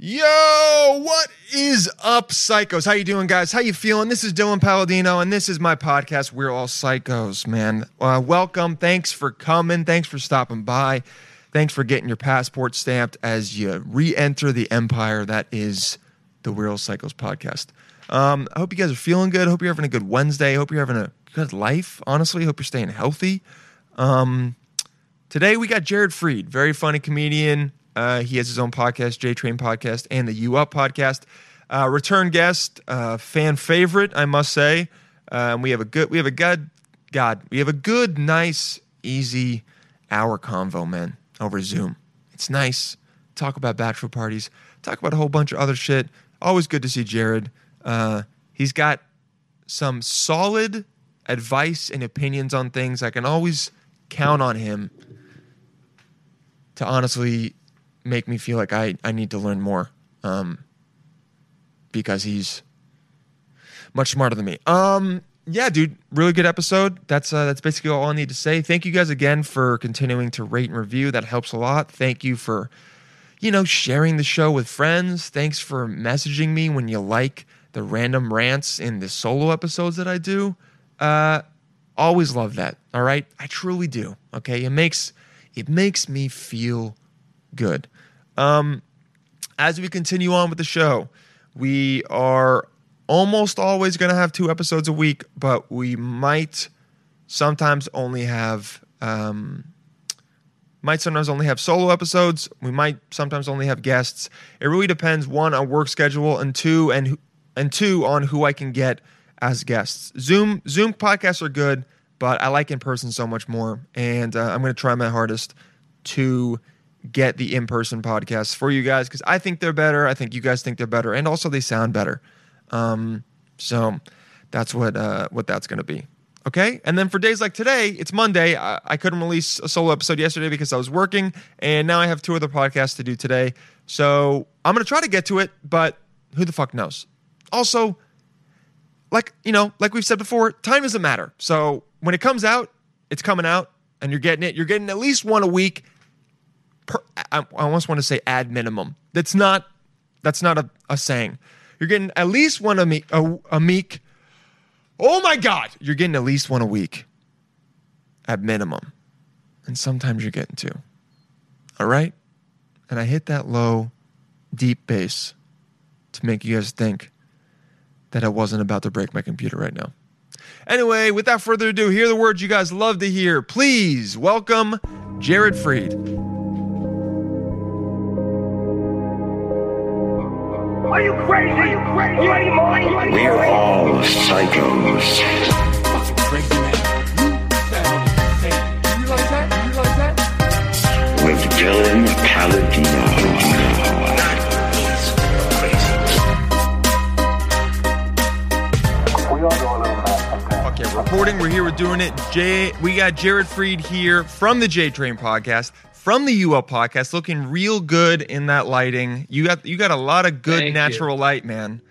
Yo, what is up, psychos? How you doing, guys? How you feeling? This is Dylan Palladino, and this is my podcast. We're all psychos, man. Uh, welcome. Thanks for coming. Thanks for stopping by. Thanks for getting your passport stamped as you re-enter the empire that is the We're All Psychos podcast. Um, I hope you guys are feeling good. I hope you're having a good Wednesday. I hope you're having a good life. Honestly, I hope you're staying healthy. Um, today we got Jared Freid, very funny comedian. Uh, he has his own podcast, J Train Podcast, and the U Up Podcast. Uh, return guest, uh, fan favorite, I must say. Um, we have a good, we have a good, God, we have a good, nice, easy hour convo, man, over Zoom. It's nice. Talk about bachelor parties. Talk about a whole bunch of other shit. Always good to see Jared. Uh, he's got some solid advice and opinions on things. I can always count on him to honestly make me feel like I, I need to learn more um, because he's much smarter than me. Um, yeah, dude, really good episode. That's uh, that's basically all I need to say. Thank you guys again for continuing to rate and review. That helps a lot. Thank you for, you know, sharing the show with friends. Thanks for messaging me when you like the random rants in the solo episodes that I do. Uh, always love that. All right, I truly do. Okay, it makes it makes me feel good. Um, as we continue on with the show, we are almost always going to have two episodes a week, but we might sometimes only have um, might sometimes only have solo episodes. We might sometimes only have guests. It really depends one on work schedule and two and and two on who I can get as guests. Zoom Zoom podcasts are good, but I like in person so much more, and uh, I'm going to try my hardest to get the in-person podcasts for you guys because I think they're better. I think you guys think they're better, and also they sound better. Um, so that's what uh, what that's going to be. Okay, and then for days like today, it's Monday. I, I couldn't release a solo episode yesterday because I was working, and now I have two other podcasts to do today. So I'm going to try to get to it, but who the fuck knows? Also, like you know, like we've said before, time doesn't matter. So when it comes out, it's coming out, and you're getting it. You're getting at least one a week per, I, I almost want to say ad minimum. That's not that's not a, a saying. You're getting at least one a meek, a, a meek. Oh my God, you're getting at least one a week at minimum. And sometimes you're getting two. All right? And I hit that low, deep bass to make you guys think that I wasn't about to break my computer right now. Anyway, without further ado, here are the words you guys love to hear. Please welcome Jared Freid. Are you crazy? Are you crazy? You any money? We're all psychos. Do you like that? With Dylan Palladino. Fuck yeah, reporting. We're here. We're doing it. Jay, we got Jared Freid here from the J Train podcast, from the U Up podcast, looking real good in that lighting. You got you got a lot of good Thank natural light, man.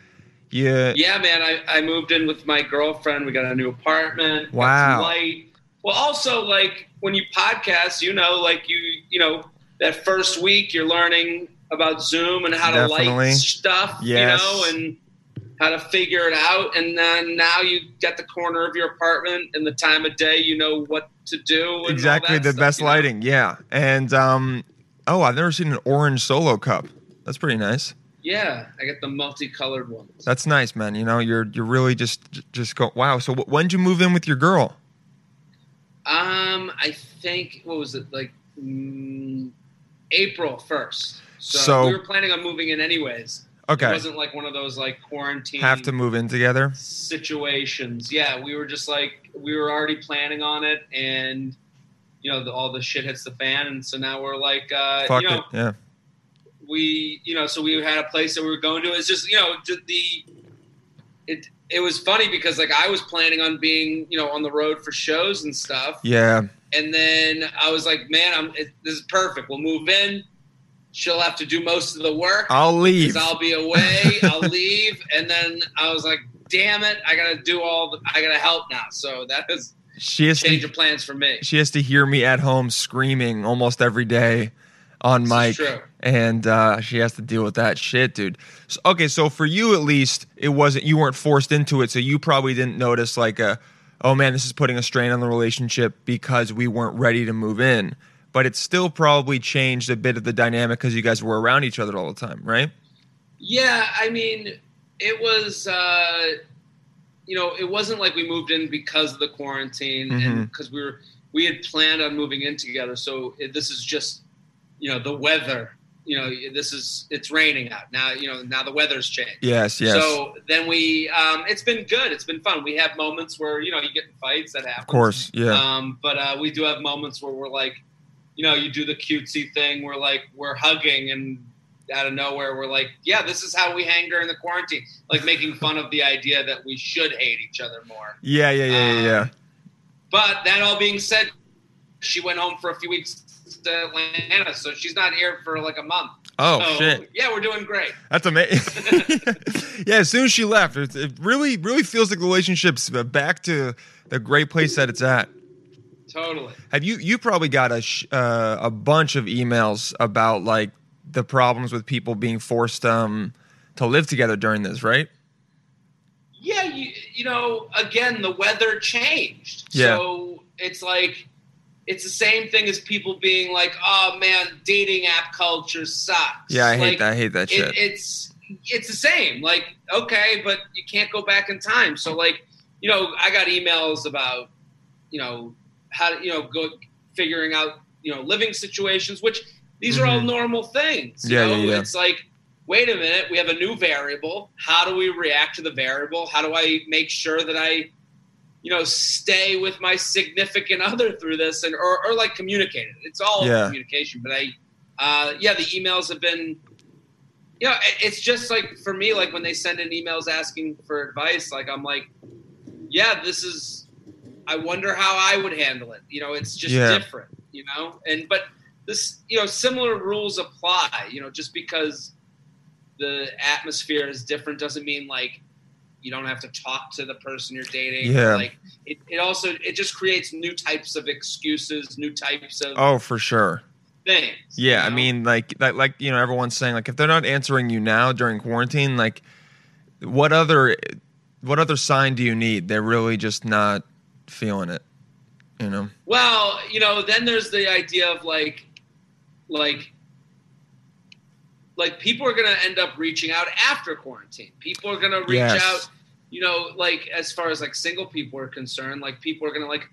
Yeah. Yeah, man. I, I moved in with my girlfriend. We got a new apartment. Wow. light. Well, also like when you podcast, you know, like you, you know, that first week you're learning about Zoom and how to Definitely. light stuff, Yes. you know, and how to figure it out. And then now you get the corner of your apartment and the time of day, you know what to do. Exactly the stuff, best you know? lighting. Yeah. And um oh, I've never seen an orange solo cup. That's pretty nice. Yeah, I get the multicolored ones. That's nice, man. You know, you're you're really just just go. Wow. So when'd you move in with your girl? Um, I think what was it like mm, April first. So, So- we were planning on moving in anyways. It wasn't like one of those like quarantine Have to move in together. situations. Yeah, we were just like we were already planning on it, and you know the, all the shit hits the fan, and so now we're like, uh, Fuck you know, it. Yeah. we you know so we had a place that we were going to. It's just you know the it it was funny because like I was planning on being you know on the road for shows and stuff. Yeah. And then I was like, man, I'm it, this is perfect. We'll move in. She'll have to do most of the work. I'll leave. I'll be away. I'll leave. And then I was like, damn it, I gotta do all the I gotta help now. So that is She has change to of plans for me. she has to hear me at home screaming almost every day on This mic, and uh, she has to deal with that shit, dude. So, okay, so for you at least, it wasn't you weren't forced into it, so you probably didn't notice like a, oh man, this is putting a strain on the relationship because we weren't ready to move in. But it still probably changed a bit of the dynamic because you guys were around each other all the time, right? Yeah, I mean, it was, uh, you know, it wasn't like we moved in because of the quarantine and Mhm. because we were we had planned on moving in together. So it, this is just, you know, the weather. You know, this is it's raining out now. You know, now the weather's changed. Yes, yes. So then we, um, it's been good. It's been fun. We have moments where you know you get in fights that happen. of course, yeah. Um, but uh, we do have moments where we're like, you know, you do the cutesy thing. We're like, we're hugging, and out of nowhere, we're like, yeah, this is how we hang during the quarantine. Like making fun of the idea that we should hate each other more. yeah, yeah, yeah, yeah, yeah. um, But that all being said, she went home for a few weeks to Atlanta, so she's not here for like a month. Oh so, shit. Yeah, we're doing great. That's amazing. yeah, as soon as she left, it really, really feels like the relationship's back to the great place that it's at. Totally. Have you? You probably got a sh- uh, a bunch of emails about like the problems with people being forced um to live together during this, right? Yeah, you, you know, again, the weather changed. Yeah. So it's like, it's the same thing as people being like, oh man, dating app culture sucks. Yeah, I hate Like, that. I hate that shit. It, it's it's the same. Like, okay, but you can't go back in time. So like, you know, I got emails about, you know, how to, you know, go figuring out, you know, living situations, which these are all Mhm. normal things. You Yeah, know? yeah, yeah. It's like, wait a minute, we have a new variable. How do we react to the variable? How do I make sure that I, you know, stay with my significant other through this and or, or like communicate it? It's all Yeah. communication. But I uh, yeah, the emails have been you know, it's just like for me, like when they send in emails asking for advice, like I'm like, yeah, this is. I wonder how I would handle it. You know, it's just Yeah. different. You know, and but this, you know, similar rules apply. You know, just because the atmosphere is different doesn't mean like you don't have to talk to the person you're dating. Yeah. Like it, it also it just creates new types of excuses, new types of oh, for sure. things. Yeah, you I mean, like, like, like you know, everyone's saying like if they're not answering you now during quarantine, like, what other, what other sign do you need? They're really just not feeling it, you know? Well, you know, then there's the idea of like, like, like people are going to end up reaching out after quarantine. People are going to reach Yes. out, you know, like as far as like single people are concerned, like people are going to like,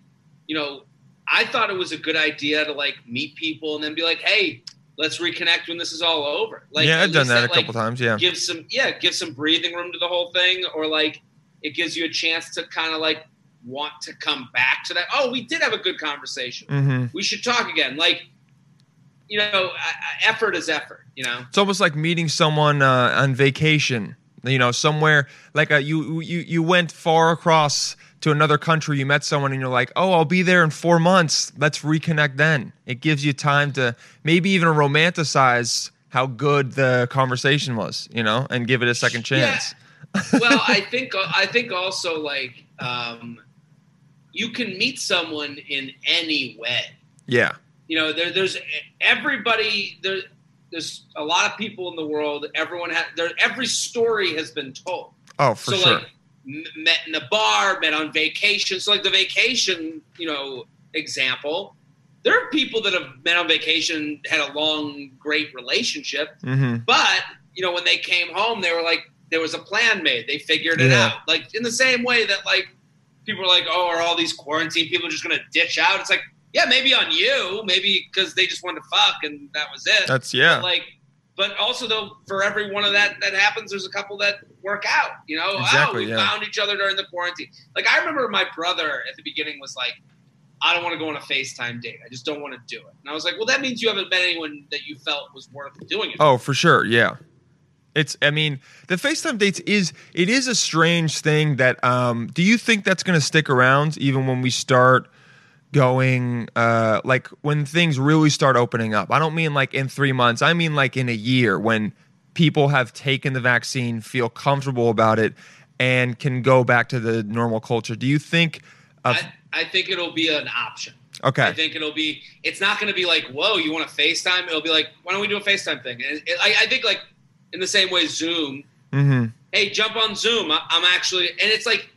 you know, I thought it was a good idea to like meet people and then be like, hey, let's reconnect when this is all over. Like, yeah, I've done least that a like, couple times. Yeah, give some yeah give some breathing room to the whole thing or like it gives you a chance to kind of like want to come back to that oh we did have a good conversation hmm we should talk again like you know effort is effort you know it's almost like meeting someone uh, on vacation. You know, somewhere like a, you you you went far across to another country. You met someone, and you're like, "Oh, I'll be there in four months. Let's reconnect then." It gives you time to maybe even romanticize how good the conversation was. You know, and give it a second Yeah. chance. well i think i think also like um you can meet someone in any way Yeah, you know there, there's everybody there there's a lot of people in the world everyone has there every story has been told oh for so sure. like met in a bar, met on vacation. So like the vacation, you know, example, there are people that have met on vacation, had a long, great relationship, hmm but you know, when they came home, they were like, there was a plan made. They figured it Yeah. out. Like in the same way that like people are like, oh, are all these quarantine people just gonna ditch out? It's like, yeah, maybe on you, maybe because they just wanted to fuck and that was it. That's yeah. But like, but also though, for every one of that that happens, there's a couple that work out. You know, Exactly, oh, we yeah. found each other during the quarantine. Like I remember my brother at the beginning was like, I don't want to go on a FaceTime date. I just don't want to do it. And I was like, well, that means you haven't met anyone that you felt was worth doing it. Oh, for sure. Yeah. It's I mean, the FaceTime dates is it is a strange thing that um do you think that's going to stick around even when we start going uh like when things really start opening up? I don't mean like in 3 months. I mean like in a year when people have taken the vaccine, feel comfortable about it and can go back to the normal culture. Do you think of I, I think it'll be an option. Okay. I think it'll be. It's not going to be like, whoa, you want to FaceTime? It'll be like, why don't we do a FaceTime thing? And it, I, I think like in the same way, Zoom. Mm-hmm. Hey, jump on Zoom. I, I'm actually, and it's like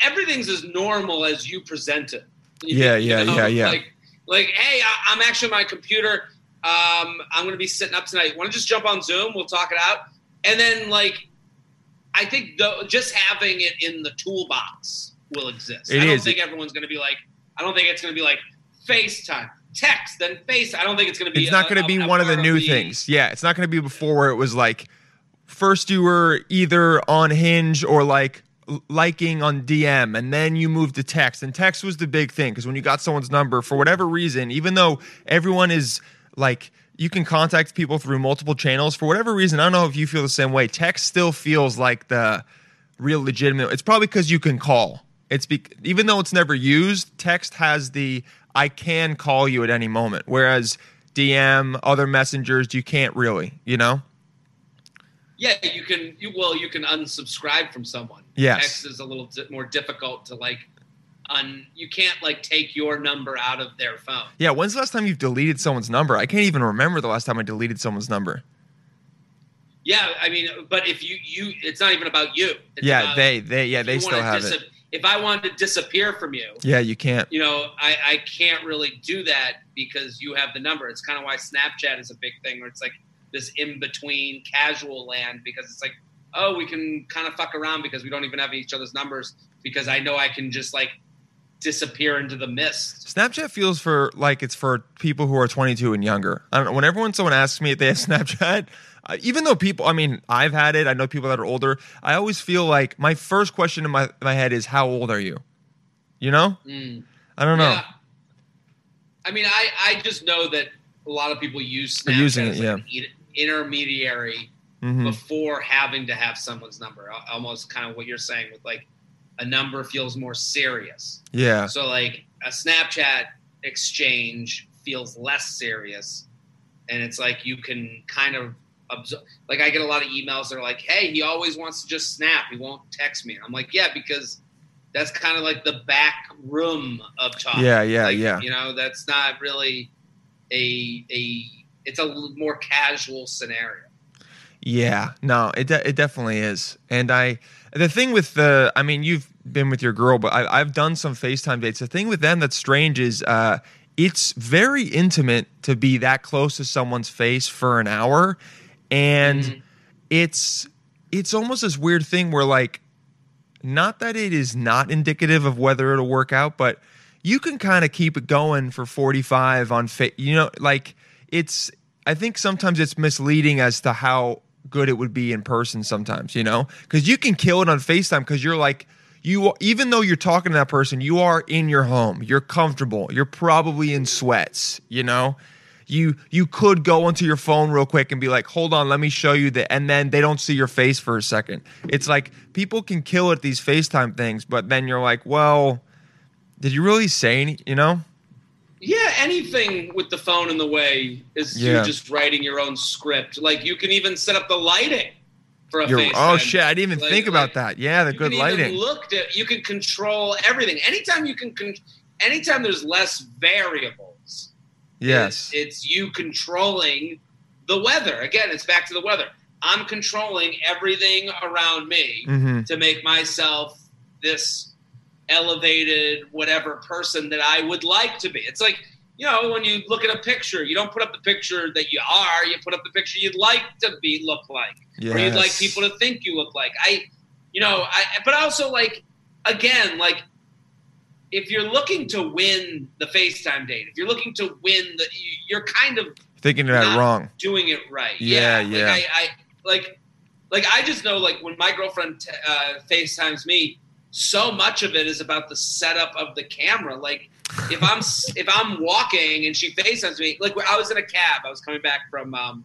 everything's as normal as you present it. You- Yeah, you yeah, know? yeah, yeah. Like, like, hey, I, I'm actually on my computer. Um, I'm going to be sitting up tonight. Want to just jump on Zoom? We'll talk it out. And then, like, I think the, just having it in the toolbox will exist. It I don't is. think everyone's going to be like. I don't think it's going to be like FaceTime, text, then Face. I don't think it's going to be. It's not going to be one of the new things. Yeah, it's not going to be before where it was like first you were either on Hinge or like liking on DM and then you moved to text and text was the big thing because when you got someone's number for whatever reason even though everyone is like you can contact people through multiple channels for whatever reason I don't know if you feel the same way text still feels like the real legitimate it's probably because you can call it's be, even though it's never used text has the I can call you at any moment whereas DM other messengers you can't really you know Yeah, you can. You well, you can unsubscribe from someone. Yes. Text is a little di- more difficult to like. Un, you can't like take your number out of their phone. Yeah, when's the last time you've deleted someone's number? I can't even remember the last time I deleted someone's number. Yeah, I mean, but if you you, it's not even about you. It's yeah, about they they yeah they still have dis- it. If I wanted to disappear from you, Yeah, you can't. you know, I, I can't really do that because you have the number. It's kind of why Snapchat is a big thing, where it's like this in between casual land because it's like, oh, we can kind of fuck around because we don't even have each other's numbers because I know I can just like disappear into the mist. Snapchat feels for like it's for people who are 22 and younger. I don't know. Whenever when someone asks me if they have Snapchat, even though people, I mean, I've had it. I know people that are older. I always feel like my first question in my my head is, "How old are you?" You know? Mm. I don't know. Yeah. I mean, I, I just know that a lot of people use Snapchat using as it, like an in- intermediary Mhm. before having to have someone's number. Almost kind of what you're saying with like a number feels more serious. Yeah. So like a Snapchat exchange feels less serious, and it's like you can kind of Like I get a lot of emails that are like, "Hey, he always wants to just snap. He won't text me." I'm like, "Yeah, because that's kind of like the back room of talking." Yeah, yeah, Like, yeah. You know, that's not really a a. It's a more casual scenario. Yeah, no, it de- it definitely is. And I, the thing with the, I mean, you've been with your girl, but I, I've done some FaceTime dates. The thing with them that's strange is, uh, it's very intimate to be that close to someone's face for an hour, and Mhm. it's it's almost this weird thing where like, not that it is not indicative of whether it'll work out, but you can kind of keep it going for 45 on fa- you know like it's i think sometimes it's misleading as to how good it would be in person sometimes you know because you can kill it on facetime because you're like you even though you're talking to that person you are in your home you're comfortable you're probably in sweats you know you you could go onto your phone real quick and be like hold on let me show you the and then they don't see your face for a second it's like people can kill at these facetime things but then you're like well did you really say any you know Yeah, anything with the phone in the way is Yeah. you just writing your own script. Like you can even set up the lighting for a You're, oh, FaceTime. oh shit i didn't even Like- think about like, that yeah the good lighting looked at you can control everything. Anytime you can, con- anytime there's less variables. Yes it's, it's you controlling the weather. Again, it's back to the weather. I'm controlling everything around me hmm to make myself this elevated whatever person that I would like to be. It's like, you know, when you look at a picture, you don't put up the picture that you are, you put up the picture you'd like to be look like. Or you'd like people to think you look like. I you know, I but also like again, like if you're looking to win the FaceTime date, if you're looking to win the you're kind of thinking that wrong doing it right. Yeah, Like yeah. I, I like like I just know like when my girlfriend t- uh, FaceTimes me, so much of it is about the setup of the camera. Like if I'm if I'm walking and she FaceTimes me, like I was in a cab, I was coming back from um,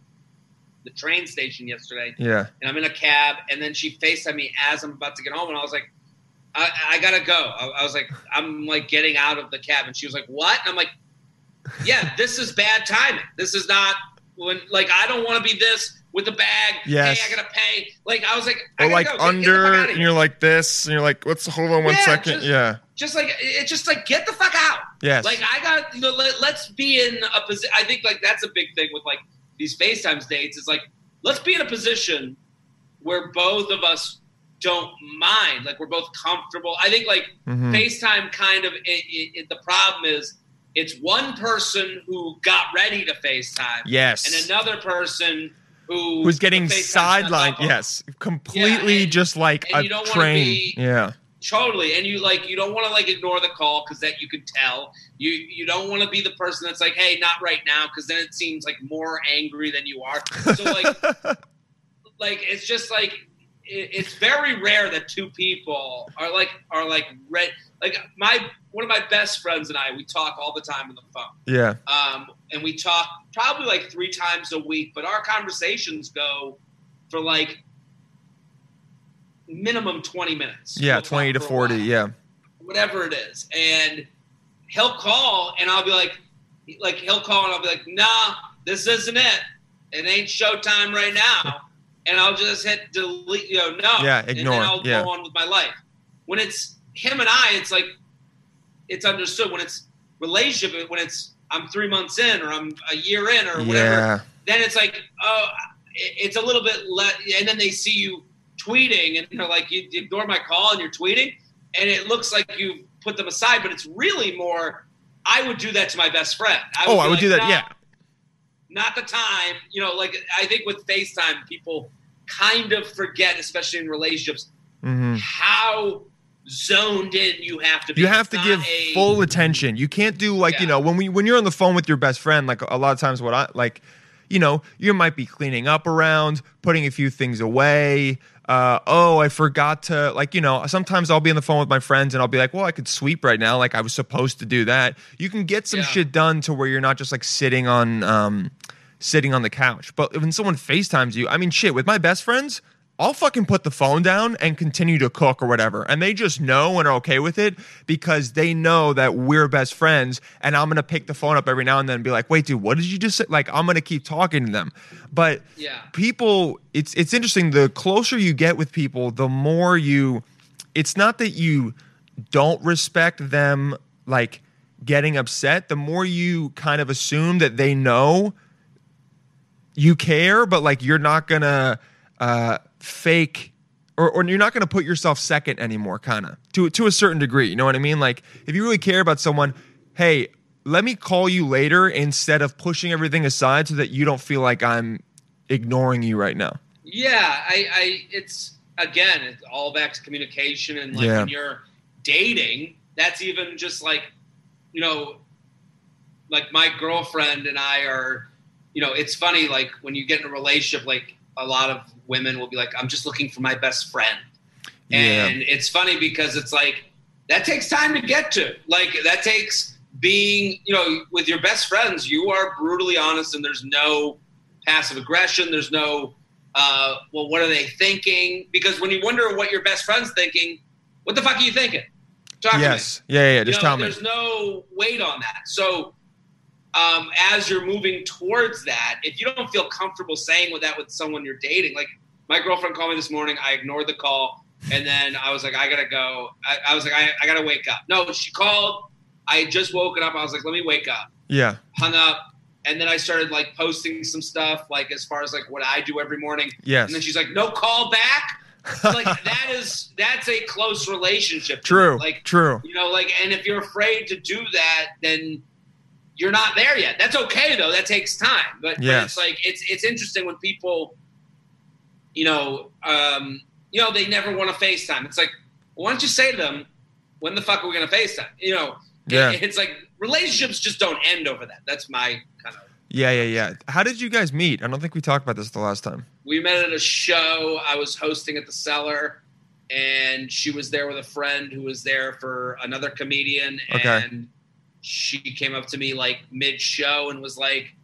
the train station yesterday, yeah and I'm in a cab, and then she FaceTimed me as I'm about to get home, and I was like. I, I gotta go. I, I was like, I'm like getting out of the cab, and she was like, "What?" And I'm like, "Yeah, this is bad timing. This is not when like I don't want to be this with the bag. Yes. Hey, I gotta pay. Like I was like, I Or like go. Under, and you're like this, and you're like, let's hold on one Yeah, second. just- yeah. just like it's just like get the fuck out. Yes. Like I got you know, let, let's be in a position. I think like that's a big thing with like these FaceTime dates is like let's be in a position where both of us don't mind. Like we're both comfortable. I think like Mhm. FaceTime kind of it, it, it, the problem is it's one person who got ready to FaceTime Yes. and another person who Who's getting the FaceTime shuts sidelined? Yes. Completely Yeah, and- just like a you don't train. be- yeah. Totally, and you like you don't want to like ignore the call because that you can tell. You you don't want to be the person that's like, hey, not right now, because then it seems like more angry than you are. So like, like it's just like it's very rare that two people are like are like red. Like my one of my best friends and I, we talk all the time on the phone, yeah. um, and we talk probably like three times a week. But our conversations go for like minimum twenty minutes. Yeah. We'll 20 to 40. while Yeah. whatever it is. And he'll call and I'll be like, like he'll call and I'll be like, nah, this isn't it. It ain't showtime right now. And I'll just hit delete, you know, no. Yeah, And ignore, then I'll yeah. go on with my life. When it's him and I, it's like, it's understood. When it's relationship, when it's, I'm three months in or I'm a year in or whatever, Yeah. then it's like, oh, it's a little bit less. And then they see you tweeting and they're like, you ignore my call and you're tweeting. And it looks like you put them aside, but it's really more, I would do that to my best friend. Oh, be I would like, do that. "No, Yeah. Not the time. You know, like I think with FaceTime, people kind of forget, especially in relationships, hmm how zoned in you have to be. You have It's to give a- full attention. You can't do like, you know, when we when you're on the phone with your best friend, like a lot of times what I like, you know, you might be cleaning up around, putting a few things away. Uh, oh, I forgot to like, you know, sometimes I'll be on the phone with my friends and I'll be like, well, I could sweep right now, like I was supposed to do that. You can get some Yeah. shit done to where you're not just like sitting on um sitting on the couch. But when someone FaceTimes you, I mean shit, with my best friends, I'll fucking put the phone down and continue to cook or whatever. And they just know and are okay with it because they know that we're best friends. And I'm going to pick the phone up every now and then and be like, wait, dude, what did you just say? Like, I'm going to keep talking to them. But Yeah. people, it's, it's interesting. The closer you get with people, the more you, it's not that you don't respect them, like getting upset, the more you kind of assume that they know you care, but like you're not gonna uh, fake or, or you're not gonna put yourself second anymore, kind of to to a certain degree. You know what I mean? Like if you really care about someone, hey, let me call you later instead of pushing everything aside so that you don't feel like I'm ignoring you right now. Yeah, I, I it's again, it's all back to communication and like Yeah. when you're dating, that's even just like, you know, like my girlfriend and I are, you know, it's funny like when you get in a relationship, like a lot of women will be like, I'm just looking for my best friend. Yeah. And it's funny because it's like that takes time to get to. Like that takes being, you know, with your best friends, you are brutally honest and there's no passive aggression. There's no, uh, well, what are they thinking? Because when you wonder what your best friend's thinking, what the fuck are you thinking? Talk to me. yes. Yeah, yeah, yeah. You Just know, tell me. There's no weight on that. So, um, as you're moving towards that, if you don't feel comfortable saying with that with someone you're dating, like my girlfriend called me this morning, I ignored the call, and then I was like, I gotta go. I, I was like, I, I gotta wake up. No, she called. I had just woken up. I was like, let me wake up. Yeah. Hung up, and then I started like posting some stuff, like as far as like what I do every morning. Yes. And then she's like, no call back. like that is that's a close relationship. True. Like True. you know, like, and if you're afraid to do that, then you're not there yet. That's okay though. That takes time. But, but it's like it's it's interesting when people, you know, um, you know, they never want to FaceTime. It's like, why don't you say to them, when the fuck are we gonna FaceTime? You know, Yeah. it- it's like relationships just don't end over that. That's my kind of. Yeah, yeah, yeah. How did you guys meet? I don't think we talked about this the last time. We met at a show I was hosting at the Cellar, and she was there with a friend who was there for another comedian, Okay. and she came up to me like mid show and was like,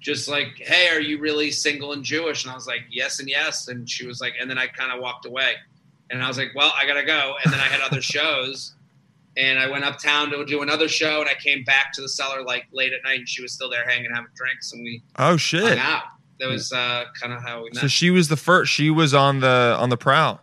just like, "Hey, are you really single and Jewish?" And I was like, "Yes and yes," and she was like, and then I kind of walked away, and I was like, "Well, I gotta go," and then I had other shows. and I went uptown to do another show, and I came back to the cellar like late at night, and she was still there hanging, having drinks, and we Oh shit. hung out. That was uh, kind of how we met. So she was the first. She was on the on the prowl.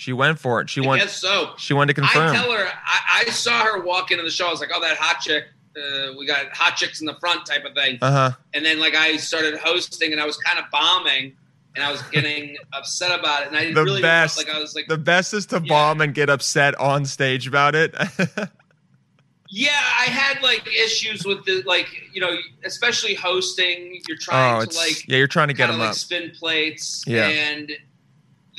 She went for it. She I went. guess so. She wanted to confirm. I tell her, I, I saw her walk into the show. I was like, oh, that hot chick. Uh, we got hot chicks in the front type of thing. Uh huh. And then like I started hosting, and I was kind of bombing, and I was getting upset about it. And I didn't The really best. like. I was like, The best is to Yeah. bomb and get upset on stage about it. yeah, I had like issues with the like, you know, especially hosting. You're trying oh, to like yeah. You're trying to get them like up. spin plates. Yeah. And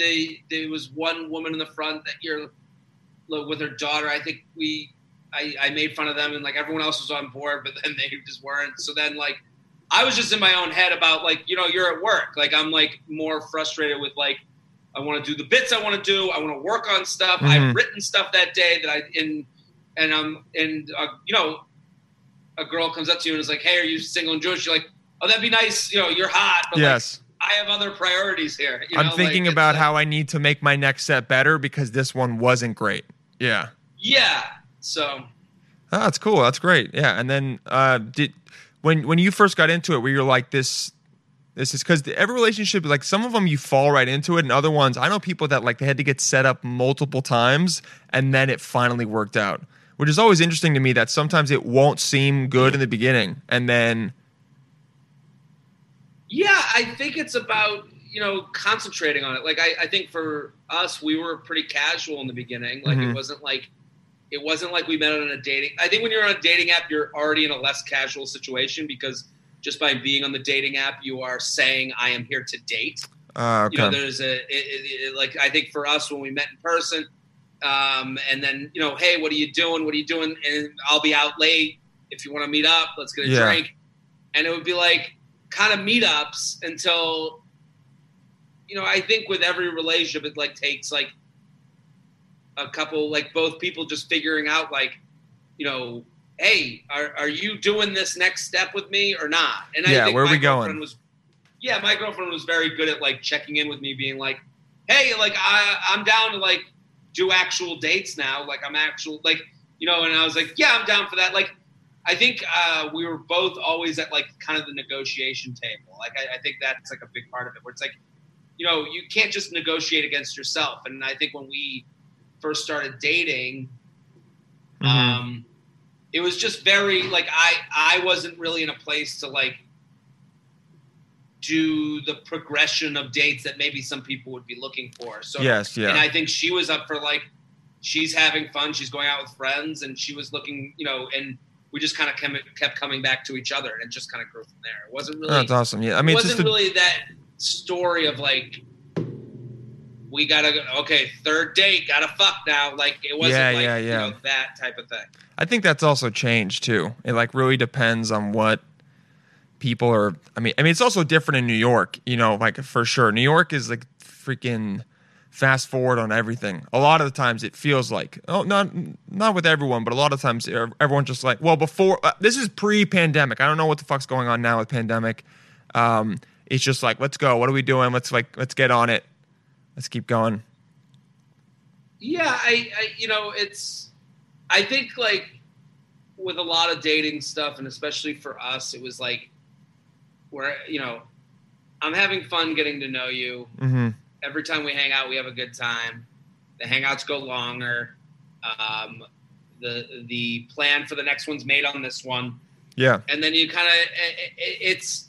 they there was one woman in the front that you're with her daughter. I think we I, I made fun of them and like everyone else was on board, but then they just weren't. So then like I was just in my own head about like, you know, you're at work. Like I'm like more frustrated with like I want to do the bits I want to do. I want to work on stuff. Mhm. I've written stuff that day that I in and I'm and uh, you know a girl comes up to you and is like, "Hey, are you single and Jewish?" You're like, "Oh, that'd be nice. You know, you're hot." But Yes. I have other priorities here. You I'm thinking like, about like- how I need to make my next set better because this one wasn't great. Yeah. Yeah. So Oh, that's cool. That's great. Yeah. And then uh, did when when you first got into it, where you're like this, this is because every relationship, like some of them, you fall right into it, and other ones, I know people that like they had to get set up multiple times, and then it finally worked out. Which is always interesting to me that sometimes it won't seem good in the beginning, and then yeah, I think it's about you know concentrating on it. Like I, I think for us, we were pretty casual in the beginning. Like Mhm. it wasn't like it wasn't like we met on a dating. I think when you're on a dating app, you're already in a less casual situation because just by being on the dating app, you are saying I am here to date. uh, you know there's a it, it, it- like i think for us when we met in person um, and then you know hey what are you doing what are you doing and i'll be out late if you want to meet up let's get a Yeah. drink and it would be like kind of meetups until you know i think with every relationship it like takes like a couple like both people just figuring out like you know hey are, are you doing this next step with me or not and Yeah, i think where are my we going? was yeah my girlfriend was very good at like checking in with me being like hey like i i'm down to like do actual dates now like i'm actual like you know and i was like yeah i'm down for that like i think uh, we were both always at like kind of the negotiation table like I, I think that's like a big part of it where it's like you know you can't just negotiate against yourself and i think when we first started dating Mhm. um, it was just very like I I wasn't really in a place to like do the progression of dates that maybe some people would be looking for. So yes, yeah. and I think she was up for like she's having fun, she's going out with friends, and she was looking, you know, and we just kind of kept coming back to each other, and it just kind of grew from there. It wasn't really Oh, that's awesome. Yeah, I mean, it wasn't a, really that story of like we gotta go okay third date gotta fuck now like it wasn't Yeah, like yeah, you yeah. know that type of thing I think that's also changed too. It like really depends on what people are. I mean, I mean, it's also different in New York. You know, like for sure, New York is like freaking fast forward on everything. A lot of the times, it feels like oh, not not with everyone, but a lot of times ev- everyone's just like, well, before uh, this is pre-pandemic. I don't know what the fuck's going on now with pandemic. Um, it's just like, let's go. What are we doing? Let's like, let's get on it. Let's keep going. yeah I, I you know it's i think like with a lot of dating stuff and especially for us it was like where you know i'm having fun getting to know you hmm every time we hang out we have a good time the hangouts go longer um, the the plan for the next one's made on this one Yeah. and then you kind of it, it, it's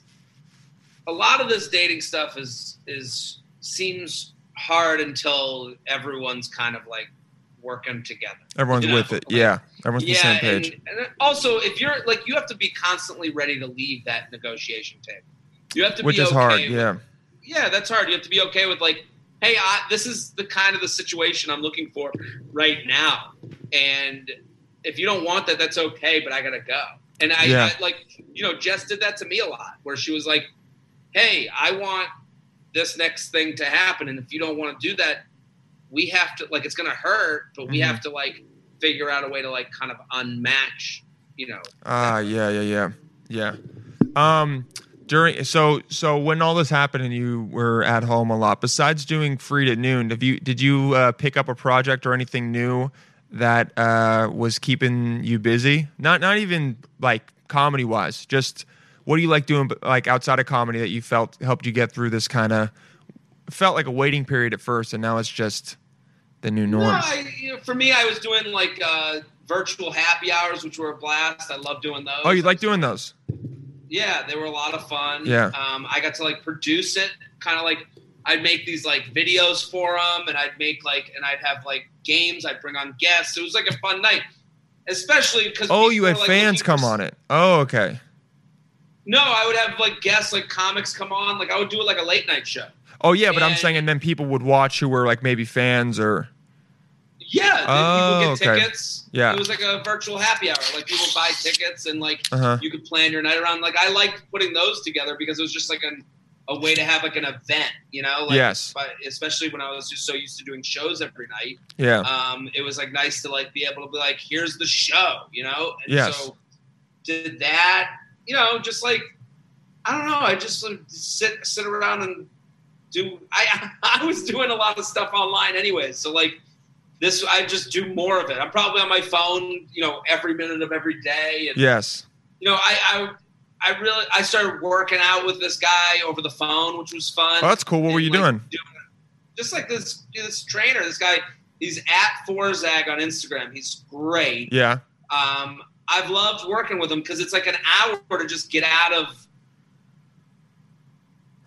a lot of this dating stuff is is seems hard until everyone's kind of like working together Everyone's You know, with it. like- Yeah. Everyone's on the same page. and also if you're like you have to be constantly ready to leave that negotiation table you have to Which be is okay hard. Yeah. Yeah, that's hard. You have to be okay with like, hey, I, this is the kind of the situation I'm looking for right now, and if you don't want that, that's okay. But I gotta go. And I, Yeah. I like, you know, Jess did that to me a lot, where she was like, hey, I want this next thing to happen, and if you don't want to do that, we have to like it's gonna hurt, but we Mhm. have to like figure out a way to like kind of unmatch, you know. Ah, yeah, yeah, yeah, yeah. Um, during so so when all this happened and you were at home a lot, besides doing Freid at noon, have you did you uh, pick up a project or anything new that uh, was keeping you busy? Not not even like comedy wise. Just what do you like doing like outside of comedy that you felt helped you get through this kind of felt like a waiting period at first, and now it's just the new No, you know, for me, I was doing like uh, virtual happy hours, which were a blast. I love doing those. oh, you like doing those? Yeah, they were a lot of fun. Yeah. Um, I got to like produce it, kind of like I'd make these like videos for them, and I'd make like, and I'd have like games. I'd bring on guests. It was like a fun night, especially because Oh, you had fans come on it. Oh, okay. No, I would have like guests, like comics come on. Like I would do it like a late night show. Oh yeah, but I'm saying, and then people would watch who were like maybe fans or Yeah, Oh, people get okay. tickets. Yeah. it was like a virtual happy hour. Like people buy tickets, and like Uh-huh. you could plan your night around. Like I liked putting those together because it was just like an, a way to have like an event, you know? Like, Yes. But especially when I was just so used to doing shows every night, yeah, um, it was like nice to like be able to be like, here's the show, you know? And Yes. so did that, you know, just like I don't know, I just like, sit sit around and do I I was doing a lot of stuff online anyway, So like this I just do more of it. I'm probably on my phone, you know, every minute of every day and yes. you know, I, I I really I started working out with this guy over the phone, which was fun. Oh, that's cool. What were you like, doing? Just like this this trainer, this guy, he's at Forzag on Instagram. He's great. Yeah. Um, I've loved working with him because it's like an hour to just get out of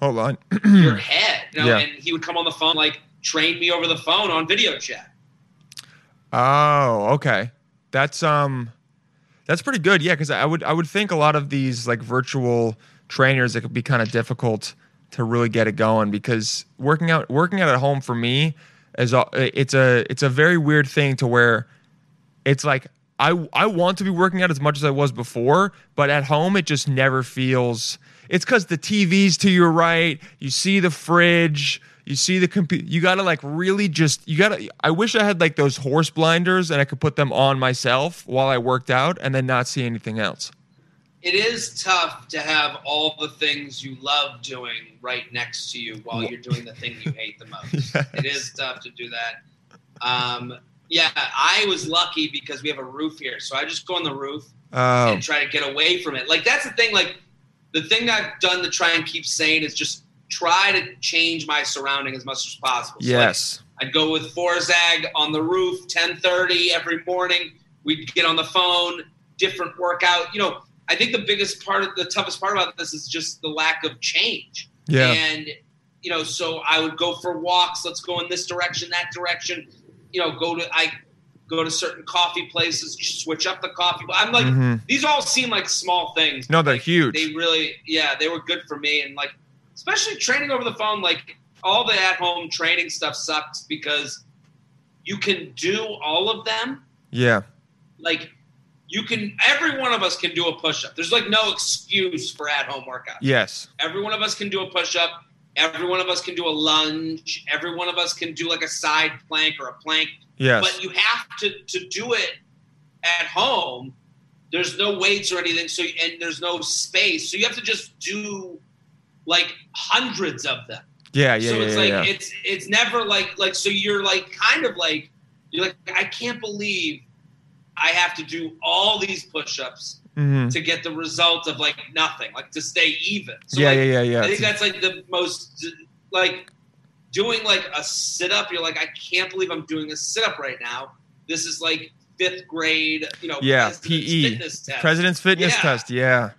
Hold on. your head. You know, Yeah. and he would come on the phone, like train me over the phone on video chat. Oh, okay. That's um that's pretty good. Yeah, cuz I would I would think a lot of these like virtual trainers it could be kind of difficult to really get it going because working out working out at home for me is a, it's a it's a very weird thing to where it's like I I want to be working out as much as I was before, but at home it just never feels. It's because the TV's to your right. You see the fridge. You see the computer. You gotta like really just. You gotta. I wish I had like those horse blinders and I could put them on myself while I worked out and then not see anything else. It is tough to have all the things you love doing right next to you while you're doing the thing you hate the most. Yes. It is tough to do that. Um, yeah, I was lucky because we have a roof here, so I just go on the roof Oh, and try to get away from it. Like that's the thing. Like the thing I've done to try and keep sane is just try to change my surrounding as much as possible. So, like, yes. I'd go with Forzag on the roof, 10:30 every morning. We'd get on the phone, different workout. You know, I think the biggest part of the toughest part about this is just the lack of change. Yeah. And you know, so I would go for walks. Let's go in this direction, that direction. You know, go to I go to certain coffee places, switch up the coffee. I'm like, Mhm. these all seem like small things. No, they're Like, huge. They really, yeah, they were good for me, and like, especially training over the phone. Like all the at-home training stuff sucks because you can do all of them. Yeah. Like you can, every one of us can do a push-up. There's like no excuse for at-home workout. Yes. Every one of us can do a push-up. Every one of us can do a lunge. Every one of us can do like a side plank or a plank Yes. but you have to to do it at home. There's no weights or anything, so and there's no space, so you have to just do like hundreds of them. yeah. Yeah. so it's yeah, like yeah. it's it's never like like so you're like kind of like you're like I can't believe I have to do all these push-ups Mhm. to get the result of like nothing, like to stay even. So yeah, like, yeah. Yeah. Yeah. I think that's like the most like doing like a sit up. You're like, I can't believe I'm doing a sit up right now. This is like fifth grade, you know, Yeah, president's PE. fitness test. President's fitness Yeah. test. Yeah.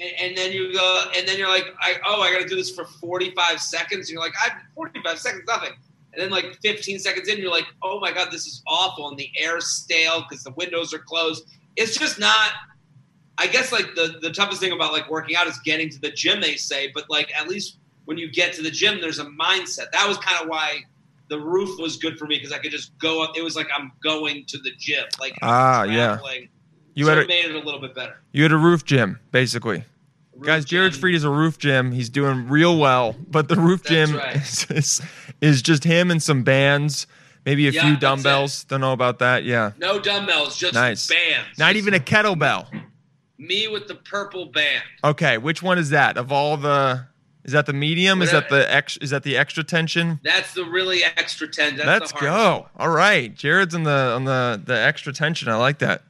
And, and then you go, and then you're like, I, oh, I got to do this for 45 seconds. And you're like, I 45 seconds, nothing. And then like 15 seconds in, you're like, oh my god, this is awful, and the air's stale because the windows are closed. It's just not. I guess like the the toughest thing about like working out is getting to the gym. They say, but like at least when you get to the gym, there's a mindset. That was kind of why the roof was good for me because I could just go up. It was like I'm going to the gym. Like Ah, yeah. You had a made it a little bit better. you had a roof gym basically. Roof Guys, Jared gym. Freid is a roof gym. He's doing real well, but the roof That's gym right. is, is is just him and some bands, maybe a Yeah, few dumbbells. Don't know about that. Yeah, No dumbbells, just Nice. bands. not even a kettlebell. me with the purple band. Okay, which one is that of all the? Is that the medium? Is that the ex? Is that the extra tension? That's the really extra ten. That's Let's go. All right, Jared's on the on the the extra tension. I like that.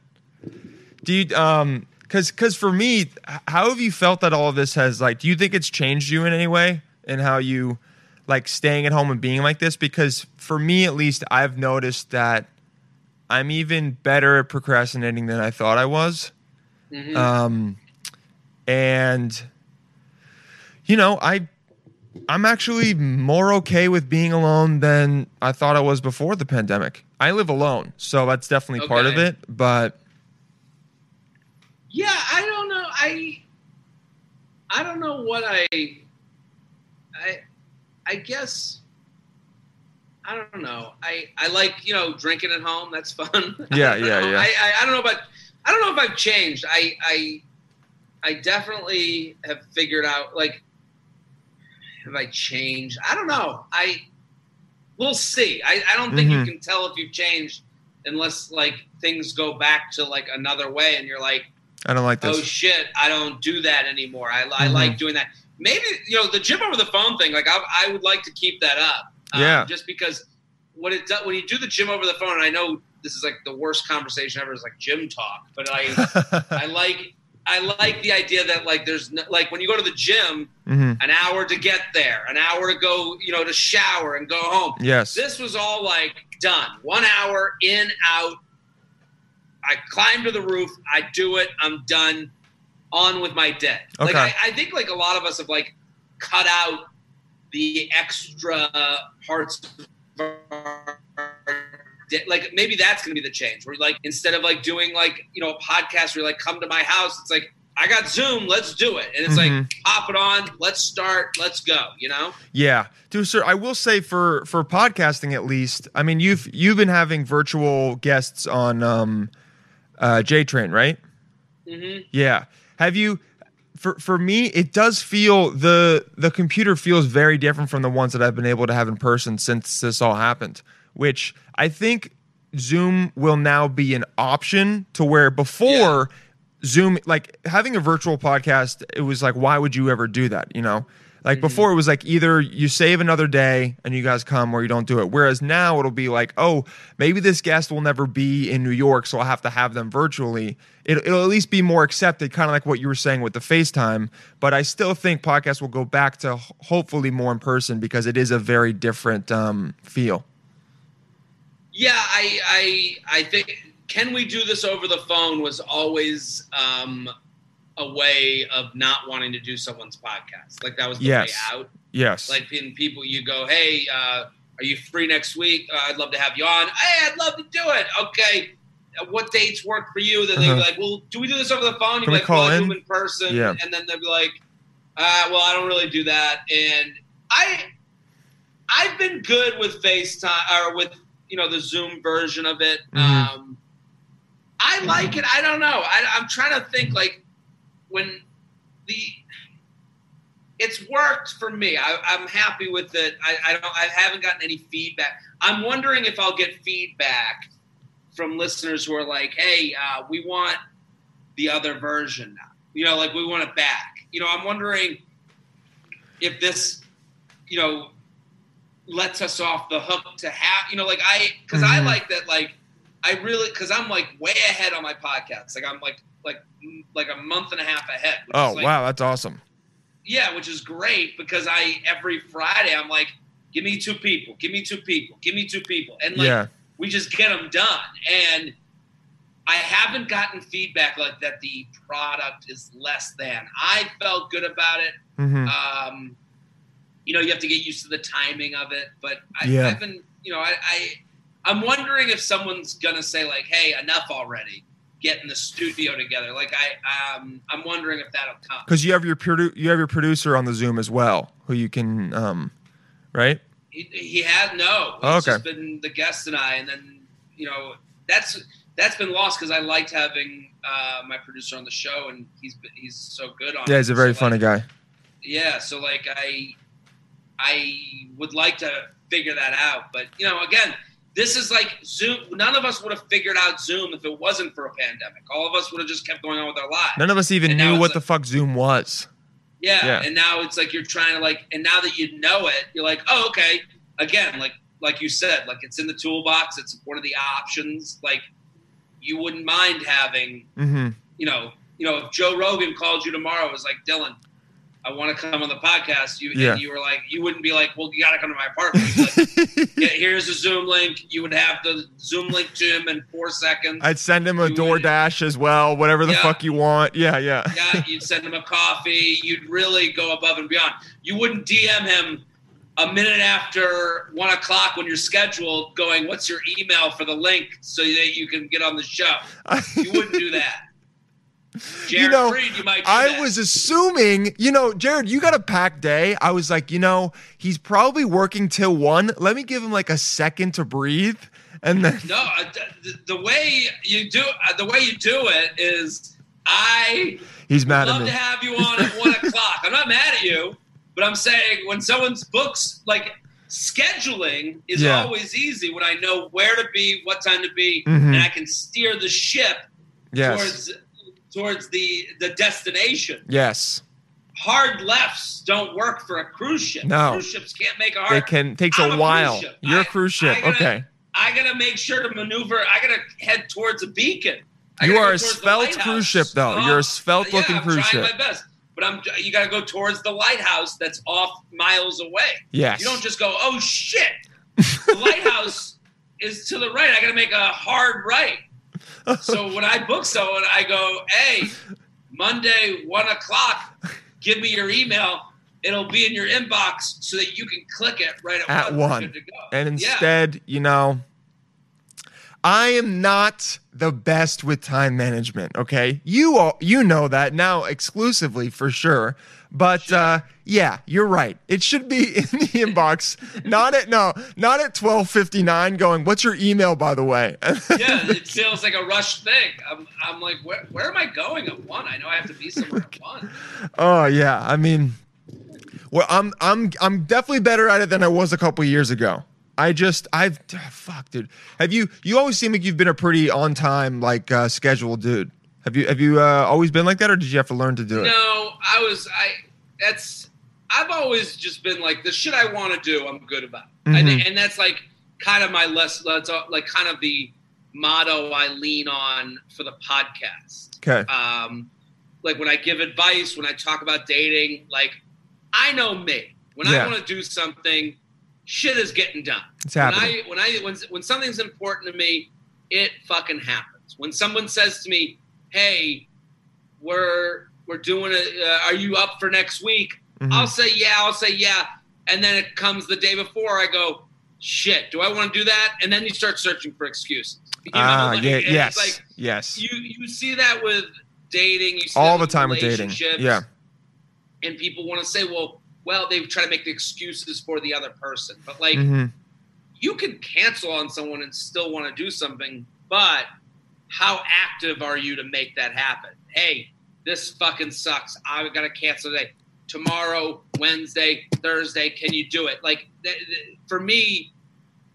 Do you um because because for me, how have you felt that all of this has like? Do you think it's changed you in any way in how you like staying at home and being like this? Because for me, at least, I've noticed that I'm even better at procrastinating than I thought I was. Mhm. Um, and you know, I I'm actually more okay with being alone than I thought I was before the pandemic. I live alone, so that's definitely part of it. But Yeah, I don't know. I I don't know what I I I guess I don't know. I I like you know drinking at home. That's fun. Yeah, yeah, know. yeah. I, I I don't know about I don't know if I've changed. I I I definitely have figured out like have I changed? I don't know. I we'll see. I I don't think Mhm. you can tell if you've changed unless like things go back to like another way and you're like I don't like this. oh shit, I don't do that anymore. I, I Mhm. like doing that. Maybe you know the gym over the phone thing. Like I, I would like to keep that up. Um, Yeah. Just because what it does when you do the gym over the phone, and I know this is like the worst conversation ever is like gym talk, but I I like I like the idea that like there's no, like when you go to the gym, hmm an hour to get there, an hour to go, you know, to shower and go home. Yes. This was all like done. One hour in, out. I climb to the roof. I do it. I'm done. On with my day. Like Okay. I, I think like a lot of us have like cut out the extra parts of our day. like maybe that's gonna be the change. Where like instead of like doing like you know a podcast where you like come to my house, it's like I got Zoom, let's do it. And it's like Mhm. pop it on, let's start, let's go, you know? Yeah, to sir, I will say for for podcasting at least. I mean, you've you've been having virtual guests on um, uh, J Train, right? hmm Yeah. Have you? For for me, it does feel the the computer feels very different from the ones that I've been able to have in person since this all happened. Which I think Zoom will now be an option to where before Zoom, like having a virtual podcast, it was like, why would you ever do that? You know, like before it was like either you save another day and you guys come or you don't do it. Whereas now it'll be like, oh, maybe this guest will never be in New York, so I'll have to have them virtually. It, it'll at least be more accepted, kind of like what you were saying with the FaceTime. But I still think podcasts will go back to hopefully more in person because it is a very different um, feel. Yeah, I, I, I think can we do this over the phone was always um, a way of not wanting to do someone's podcast. Like that was the Yes. way out. Yes. Like in people, you go, hey, uh, are you free next week? Uh, I'd love to have you on. Hey, I'd love to do it. Okay. What dates work for you? Then they'd be Uh-huh. like, well, do we do this over the phone? You'd be like, call well, in? in person. Yeah. And then they'd be like, uh, well, I don't really do that. And I, I've been good with FaceTime or with you know the Zoom version of it. Mhm. Um, I like it. I don't know. I, I'm trying to think like when the it's worked for me. I, I'm happy with it. I, I don't. I haven't gotten any feedback. I'm wondering if I'll get feedback from listeners who are like, "Hey, uh, we want the other version now. You know, like we want it back." You know, I'm wondering if this, you know, lets us off the hook to have. You know, like I, because I Mhm. like that. Like I really, because I'm like way ahead on my podcast. Like I'm like like like a month and a half ahead. which oh is like, wow, that's awesome. yeah, which is great because I every Friday I'm like, give me two people, give me two people, give me two people, and like yeah. we just get them done. And I haven't gotten feedback like that. The product is less than. I felt good about it. hmm Um, you know, you have to get used to the timing of it, but I, Yeah. Been, you know, I, I I'm wondering if someone's gonna say like, hey, enough already. Get in the studio together. Like I, um, I'm wondering if that'll come. Because you have your produ- you have your producer on the Zoom as well, who you can um, right? He, he had no. It's Oh, okay. just been the guest and I, and then you know that's that's been lost because I liked having uh, my producer on the show, and he's been, he's so good on. Yeah, he's a very So, funny like, guy. Yeah, so like I I would like to figure that out, but you know, again, this is like Zoom. None of us would have figured out Zoom if it wasn't for a pandemic. All of us would have just kept going on with our lives. None of us even And knew what a- the fuck Zoom was. Yeah. Yeah. And now it's like you're trying to like, and now that you know it, you're like, oh, okay. Again, like like you said, like it's in the toolbox. It's one of the options. Like you wouldn't mind having, hmm you know, you know, if Joe Rogan called you tomorrow, it was like Dylan. I want to come on the podcast. You Yeah. and you were like, you wouldn't be like, well, you got to come to my apartment. Like, yeah, here's a Zoom link. You would have the Zoom link to him in four seconds. I'd send him a You would- DoorDash as well, whatever the Yeah. fuck you want. Yeah, yeah. yeah, you'd send him a coffee. You'd really go above and beyond. You wouldn't DM him a minute after one o'clock when you're scheduled, going, "What's your email for the link so that you can get on the show?" You wouldn't do that. Jared You know, Freid, you might. I that. was assuming, you know, Jared, you got a packed day. I was like, you know, he's probably working till one. Let me give him like a second to breathe. And then, No, the, the way you do uh, the way you do it is I he's mad at love me. to have you on at one o'clock. I'm not mad at you, but I'm saying when someone's books like scheduling is Yeah. always easy when I know where to be, what time to be, Mhm. and I can steer the ship Yes. towards towards the the destination. yes. Hard lefts don't work for a cruise ship. No. cruise ships can't make a hard. It can takes I'm a while. cruise. You're a cruise ship. I gotta- okay. I gotta make sure to maneuver. I gotta head towards a beacon. I You are a svelte cruise ship, though. Oh, You're a svelte yeah, looking I'm cruise trying ship. my best, but I'm. You gotta go towards the lighthouse that's off miles away. Yes. You don't just go, oh shit, the lighthouse is to the right. I gotta make a hard right. So when I book someone, I go, hey, Monday one o'clock. Give me your email. It'll be in your inbox so that you can click it right at, At one. We're good to go. And Yeah. instead, you know, I am not the best with time management. Okay, you all, you know that now exclusively for sure. But uh, yeah, you're right. It should be in the inbox, not at no, not at twelve fifty nine. Going, what's your email, by the way? yeah, it feels like a rushed thing. I'm, I'm like, where, where am I going at one? I know I have to be somewhere at one. oh yeah, I mean, well, I'm I'm I'm definitely better at it than I was a couple years ago. I just I've ah, fuck, dude. Have you you always seem like you've been a pretty on time like uh, scheduled dude. Have you have you uh, always been like that, or did you have to learn to do it? No, I was, I, that's, I've always just been like, the shit I want to do, I'm good about. I Mhm. think, and that's like kind of my less, that's uh, like kind of the motto I lean on for the podcast. Okay. um, like when I give advice, when I talk about dating, like I know me. When Yeah. I want to do something, shit is getting done. It's When happening. I when I when when something's important to me, it fucking happens. When someone says to me, "Hey, we're we're doing a, uh, are you up for next week?" Mhm. I'll say yeah. I'll say yeah, and then it comes the day before. I go, "Shit, do I want to do that?" And then you start searching for excuses. Ah, like, yeah, yes, like, yes. you you see that with dating you see All the time with dating. Yeah. and people want to say well well they try to make the excuses for the other person but like Mhm. you can cancel on someone and still want to do something but how active are you to make that happen hey this fucking sucks i've got to cancel today tomorrow wednesday thursday can you do it like th- th- for me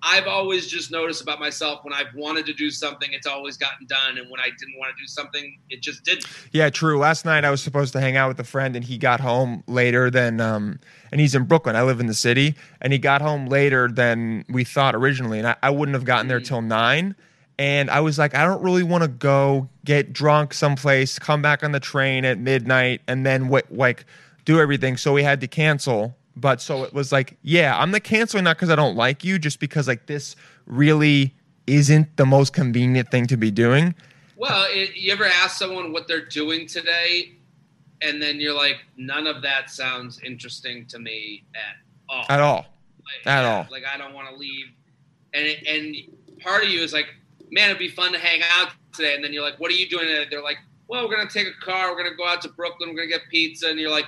I've always just noticed about myself when I've wanted to do something, it's always gotten done, and when I didn't want to do something, it just didn't. Yeah, true. Last night I was supposed to hang out with a friend and he got home later than um and he's in Brooklyn. I live in the city and he got home later than we thought originally. And I, I wouldn't have gotten there Mhm. till nine. And I was like, I don't really want to go get drunk someplace, come back on the train at midnight, and then what like do everything. So we had to cancel. But so it was like, yeah, I'm not canceling not because I don't like you, just because like this really isn't the most convenient thing to be doing. Well, it, you ever ask someone what they're doing today, and then you're like, none of that sounds interesting to me at all. At all. Like, at yeah, all. Like I don't want to leave, and it, and part of you is like, man, it'd be fun to hang out today. And then you're like, what are you doing? today? They're like, well, we're gonna take a car, we're gonna go out to Brooklyn, we're gonna get pizza, and you're like.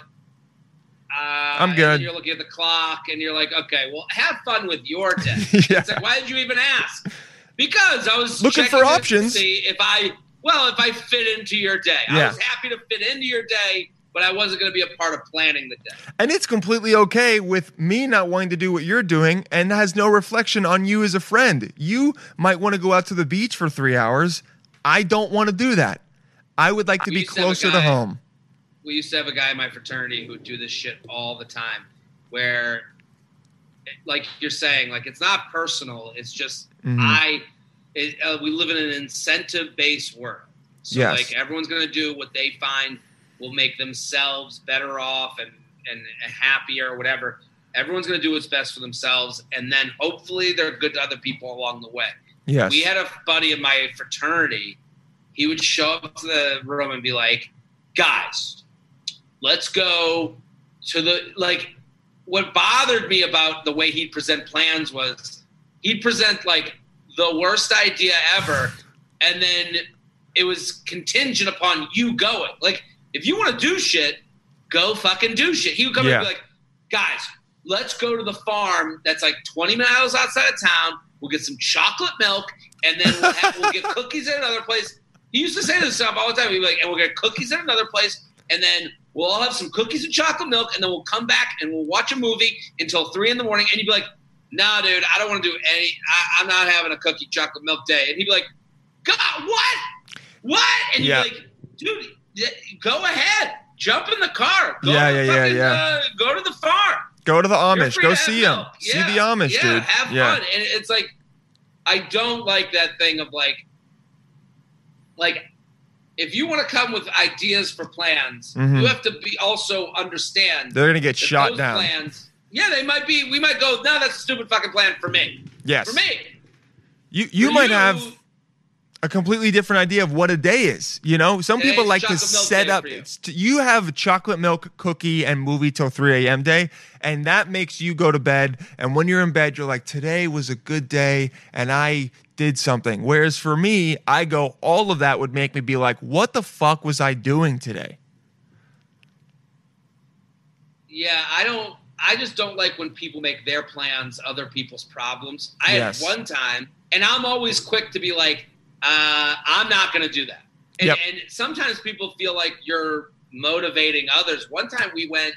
Uh, I'm good. you're looking at the clock, and you're like, "Okay, well, have fun with your day." yeah. It's like, why did you even ask? Because I was Looking for options. See if I, well, if I fit into your day. I was happy to fit into your day, but I wasn't going to be a part of planning the day. And it's completely okay with me not wanting to do what you're doing and has no reflection on you as a friend. You might want to go out to the beach for three hours. I don't want to do that. I would like to be used to closer to home. we used to have a guy in my fraternity who would do this shit all the time, where, like you're saying, like it's not personal. It's just Mhm. I. It, uh, we live in an incentive-based world, so Yes. like everyone's gonna do what they find will make themselves better off and and happier or whatever. Everyone's gonna do what's best for themselves, and then hopefully they're good to other people along the way. Yes. We had a buddy in my fraternity. He would show up to the room and be like, "Guys, let's go to the like." What bothered me about the way he'd present plans was he'd present like the worst idea ever, and then it was contingent upon you going. Like, if you want to do shit, go fucking do shit. He would come Yeah. and be like, "Guys, let's go to the farm that's like 20 miles outside of town. We'll get some chocolate milk, and then we'll, have, we'll get cookies at another place. He used to say this stuff all the time. He'd be like, and we'll get cookies at another place, and then we'll all have some cookies and chocolate milk, and then we'll come back and we'll watch a movie until three in the morning. And you'd be like, nah, dude, I don't want to do any, I, I'm not having a cookie chocolate milk day. And he'd be like, God, what? What? And you'd be like, dude, yeah, go ahead. Jump in the car. Go Yeah, to yeah, yeah, fucking, yeah. Uh, go to the farm. Go to the Amish. Go see them. milk. See the Amish, yeah, dude. Have yeah. fun. And it's like, I don't like that thing of like, like, if you want to come with ideas for plans, Mhm. you have to be also understand They're gonna get shot down. plans. Yeah, they might be. We might go. No, that's a stupid fucking plan for me. Yes. For me. You you For might have a completely different idea of what a day is. You know, some people like to set up. you. You have chocolate milk cookie and movie till 3 a.m. day, and that makes you go to bed. And when you're in bed, you're like, today was a good day, and I did something. Whereas for me, I go, all of that would make me be like, what the fuck was I doing today? Yeah, I don't. I just don't like when people make their plans other people's problems. I Yes. had one time, and I'm always quick to be like, uh, I'm not going to do that. And, Yep. and sometimes people feel like you're motivating others. One time we went,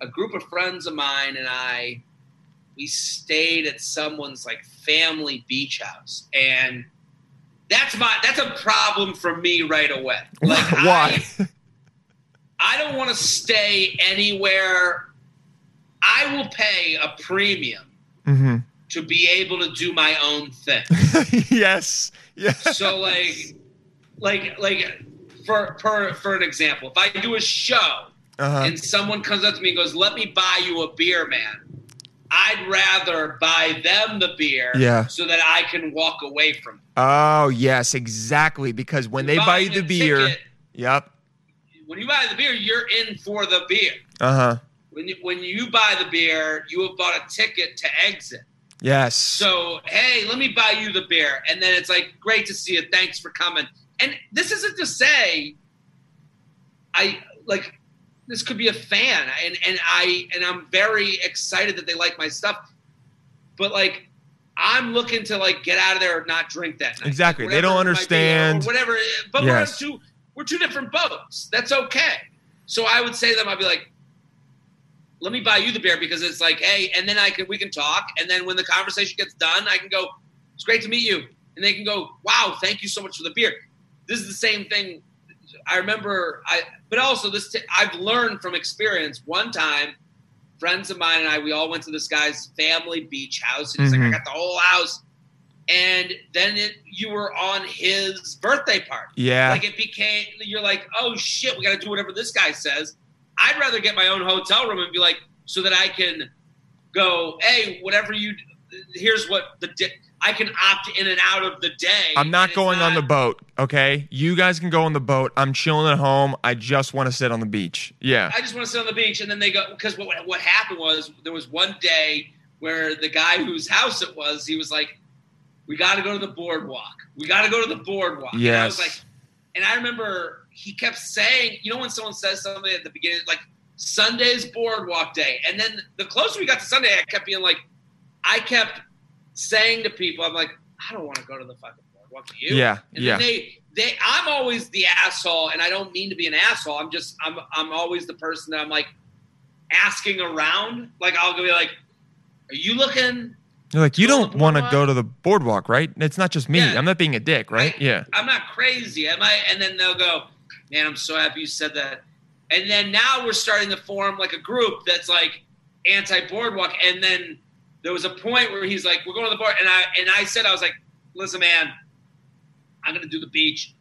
a group of friends of mine and I, we stayed at someone's like family beach house, and that's my that's a problem for me right away. Like Why? I, I don't want to stay anywhere. I will pay a premium hmm to be able to do my own thing. yes. Yeah. so like, like, like for for for an example, if I do a show Uh-huh. and someone comes up to me and goes, "Let me buy you a beer, man," I'd rather buy them the beer, Yeah. so that I can walk away from it. Oh yes, exactly. Because when they buy you the beer, ticket, yep. when you buy the beer, you're in for the beer. Uh huh. When you, when you buy the beer, you have bought a ticket to exit. Yes. So, hey, let me buy you the beer. And then it's like, great to see you. Thanks for coming. And this isn't to say I like this could be a fan and, and I and I'm very excited that they like my stuff. But like I'm looking to like get out of there or not drink that night. Exactly. They don't whatever it might be, or- understand. Whatever. But Yes. we're two we're two different boats. That's okay. So I would say to them, I'd be like, let me buy you the beer because it's like, hey, and then I can we can talk, and then when the conversation gets done, I can go, it's great to meet you, and they can go, wow, thank you so much for the beer. This is the same thing. I remember, I but also this t- I've learned from experience. One time, friends of mine and I, we all went to this guy's family beach house, and he's Mhm. like, I got the whole house, and then it, you were on his birthday party. yeah. Like it became, you're like, oh shit, we got to do whatever this guy says. I'd rather get my own hotel room and be like, so that I can go, hey, whatever you, here's what the di- I can opt in and out of the day. I'm not going on the boat. Okay. You guys can go on the boat. I'm chilling at home. I just want to sit on the beach. Yeah. I just want to sit on the beach, and then they go because what what happened was there was one day where the guy whose house it was, he was like, "We got to go to the boardwalk. We got to go to the boardwalk." And I was Yes. like, and I remember he kept saying, you know, when someone says something at the beginning, like Sunday's boardwalk day, and then the closer we got to Sunday, I kept being like, I kept saying to people, I'm like, I don't want to go to the fucking boardwalk. Do you? Yeah. And Yeah. then they they I'm always the asshole and I don't mean to be an asshole. I'm just I'm I'm always the person that I'm like asking around. Like I'll go be like, Are you looking You're like, you don't want to go to the boardwalk, right? It's not just me. Yeah. I'm not being a dick, right? Right. Yeah. I'm not crazy, am I? And then they'll go, Man, I'm so happy you said that. And then now we're starting to form like a group that's like anti boardwalk. And then there was a point where he's like, "We're going to the board," and I and I said, "I was like, listen, man, I'm gonna do the beach,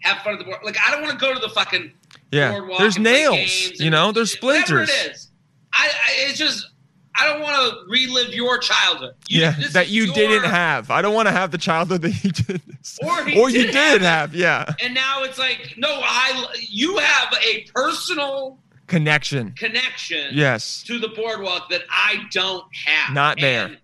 have fun at the board. Like, I don't want to go to the fucking Yeah. boardwalk There's nails, you know, there's whatever splinters. It is. I, I it's just I don't want to relive your childhood. You- Yeah, that you your- didn't have. I don't want to have the childhood that you did. Or or you did did have have, yeah. And now it's like, no, I you have a personal Connection. connection Yes. to the boardwalk that I don't have. Not there. And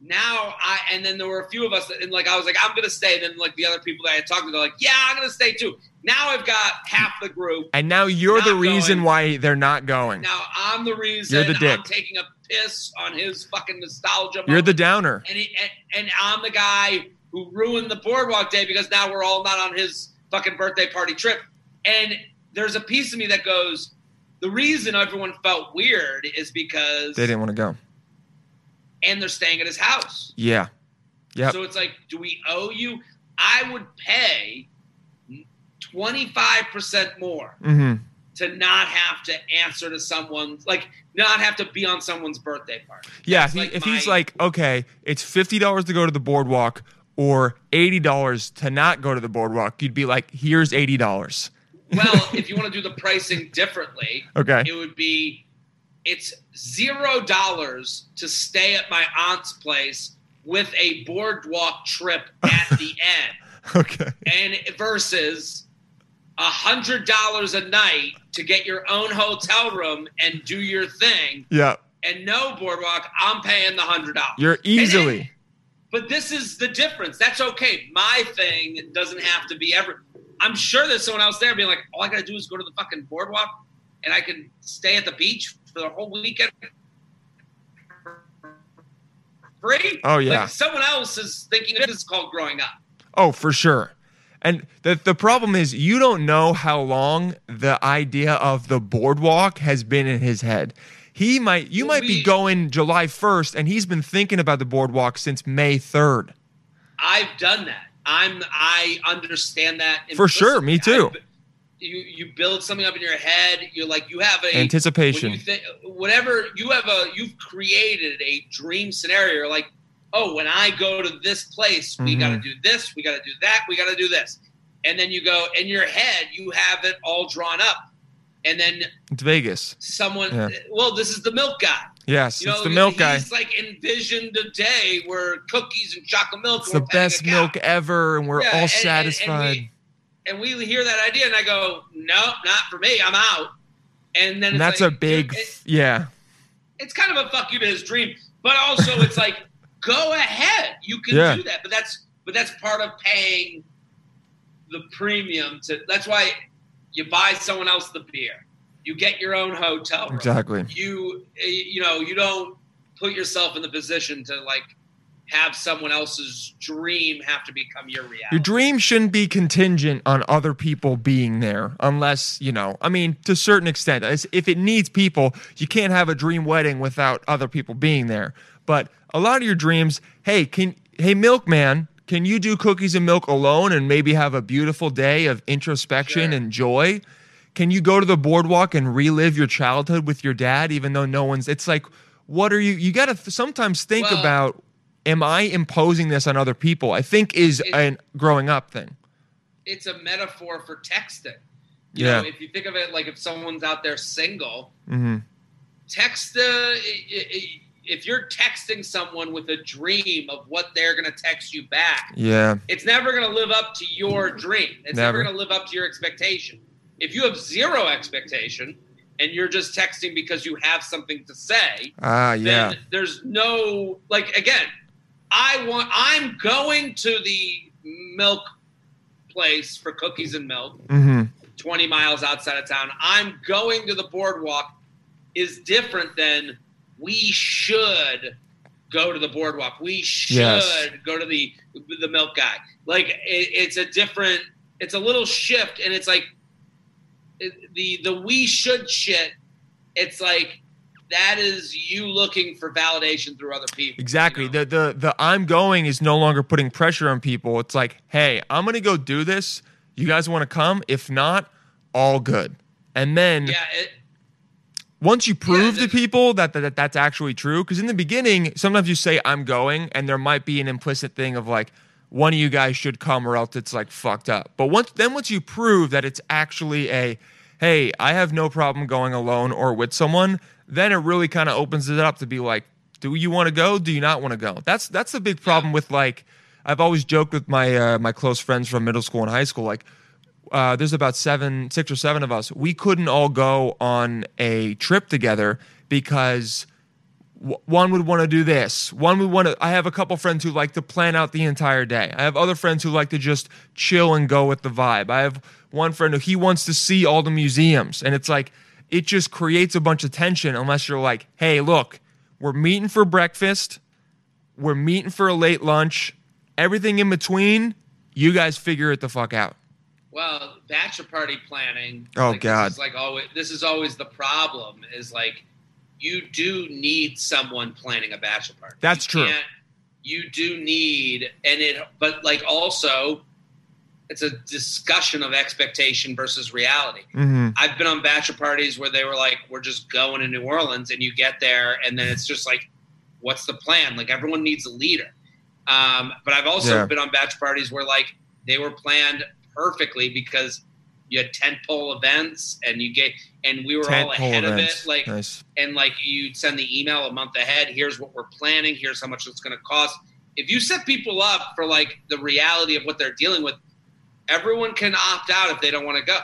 now I and then there were a few of us that, and like I was like I'm gonna stay. And then like the other people that I had talked to, they're like, yeah, I'm gonna stay too. Now I've got half the group. And now you're the reason going. why they're not going. Now I'm the reason You're the dick. I'm taking a piss on his fucking nostalgia. You're the downer. and, he, and and I'm the guy who ruined the boardwalk day because now we're all not on his fucking birthday party trip. And there's a piece of me that goes, the reason everyone felt weird is because They didn't want to go. and they're staying at his house. Yeah. Yep. So it's like, do we owe you? I would pay 25% more hmm to not have to answer to someone. like not have to be on someone's birthday party. Yeah. If, he, like if he's like, okay, it's fifty dollars to go to the boardwalk or eighty dollars to not go to the boardwalk, you'd be like, here's eighty dollars. Well, if you want to do the pricing differently, Okay. it would be it's zero dollars to stay at my aunt's place with a boardwalk trip at the end, Okay. and versus hundred dollars a night to get your own hotel room and do your thing, Yeah. and no boardwalk. I'm paying the hundred dollars. You're easily. But this is the difference. That's okay. My thing doesn't have to be ever. I'm sure there's someone else there being like, all I gotta do is go to the fucking boardwalk, and I can stay at the beach for the whole weekend. Free? Oh, yeah. Like someone else is thinking this is called growing up. Oh, for sure. And the the problem is you don't know how long the idea of the boardwalk has been in his head. He might you might be going July 1st and he's been thinking about the boardwalk since May 3rd. I've done that. I'm. I understand that For sure, me too. I've- you you build something up in your head. You're like you have a Anticipation. you thi- whatever you have a you've created a dream scenario You're like oh when i go to this place we Mhm. got to do this we got to do that we got to do this and then you go in your head you have it all drawn up and then It's Vegas. someone Yeah. well this is the milk guy Yes, you know it's the milk guy. he's like envisioned a day where cookies and chocolate milk. It's the best milk ever and we're Yeah, all and- and- and satisfied. we- and we hear that idea and i go no not for me i'm out and then and that's like, a big it- yeah. it's kind of a fuck you to his dream, but also it's like go ahead, you can Yeah. do that. But that's but that's part of paying the premium to. That's why you buy someone else the beer, you get your own hotel room. Exactly. You you know you don't put yourself in the position to like have someone else's dream have to become your reality. Your dream shouldn't be contingent on other people being there, unless, you know, I mean, to a certain extent. If it needs people, you can't have a dream wedding without other people being there. But a lot of your dreams, hey, can, hey, milkman, can you do cookies and milk alone and maybe have a beautiful day of introspection Sure. and joy? Can you go to the boardwalk and relive your childhood with your dad, even though no one's, it's like, what are you, you got to th- sometimes think Well- about, am I imposing this on other people? I think is a growing up thing. it's a metaphor for texting. You Yeah. know, if you think of it like if someone's out there single, hmm text uh, i- if you're texting someone with a dream of what they're going to text you back Yeah. it's never going to live up to your dream it's never, Never. going to live up to your expectation if you have zero expectation and you're just texting because you have something to say Ah, yeah. then there's no like again i want i'm going to the milk place for cookies and milk hmm 20 miles outside of town. I'm going to the boardwalk is different than we should go to the boardwalk. We should Yes. go to the the milk guy. Like it, it's a different. It's a little shift, and it's like it, the the we should shit. It's like that is you looking for validation through other people. Exactly. you know? The the the I'm going is no longer putting pressure on people. It's like, hey, I'm gonna go do this. You guys want to come? If not, all good. And then Yeah, it, once you prove the- to people that, that, that that's actually true, because in the beginning, sometimes you say I'm going, and there might be an implicit thing of like one of you guys should come, or else it's like fucked up. But once then once you prove that it's actually a hey, I have no problem going alone or with someone, then it really kind of opens it up to be like, do you want to go? Do you not want to go? That's that's the big problem with like I've always joked with my uh, my close friends from middle school and high school like uh, there's about seven, six or seven of us. We couldn't all go on a trip together because w- one would want to do this. One would want to. I have a couple friends who like to plan out the entire day. I have other friends who like to just chill and go with the vibe. I have one friend who he wants to see all the museums, and it's like it just creates a bunch of tension unless you're like, hey, look, we're meeting for breakfast, we're meeting for a late lunch, everything in between. You guys figure it the fuck out. Well, bachelor party planning. Oh, like, God. This like always, this is always the problem. Is like you do need someone planning a bachelor party. That's You true. You do need, and it, but like also, it's a discussion of expectation versus reality. Mm-hmm. I've been on bachelor parties where they were like, "We're just going to New Orleans," and you get there, and then it's just like, "What's the plan?" Like everyone needs a leader. Um, but I've also Yeah. been on bachelor parties where like they were planned perfectly because you had tent pole events and you get and we were all ahead of it. Like nice. and like you'd send the email a month ahead. Here's what we're planning. Here's how much it's going to cost. If you set people up for like the reality of what they're dealing with, everyone can opt out if they don't want to go.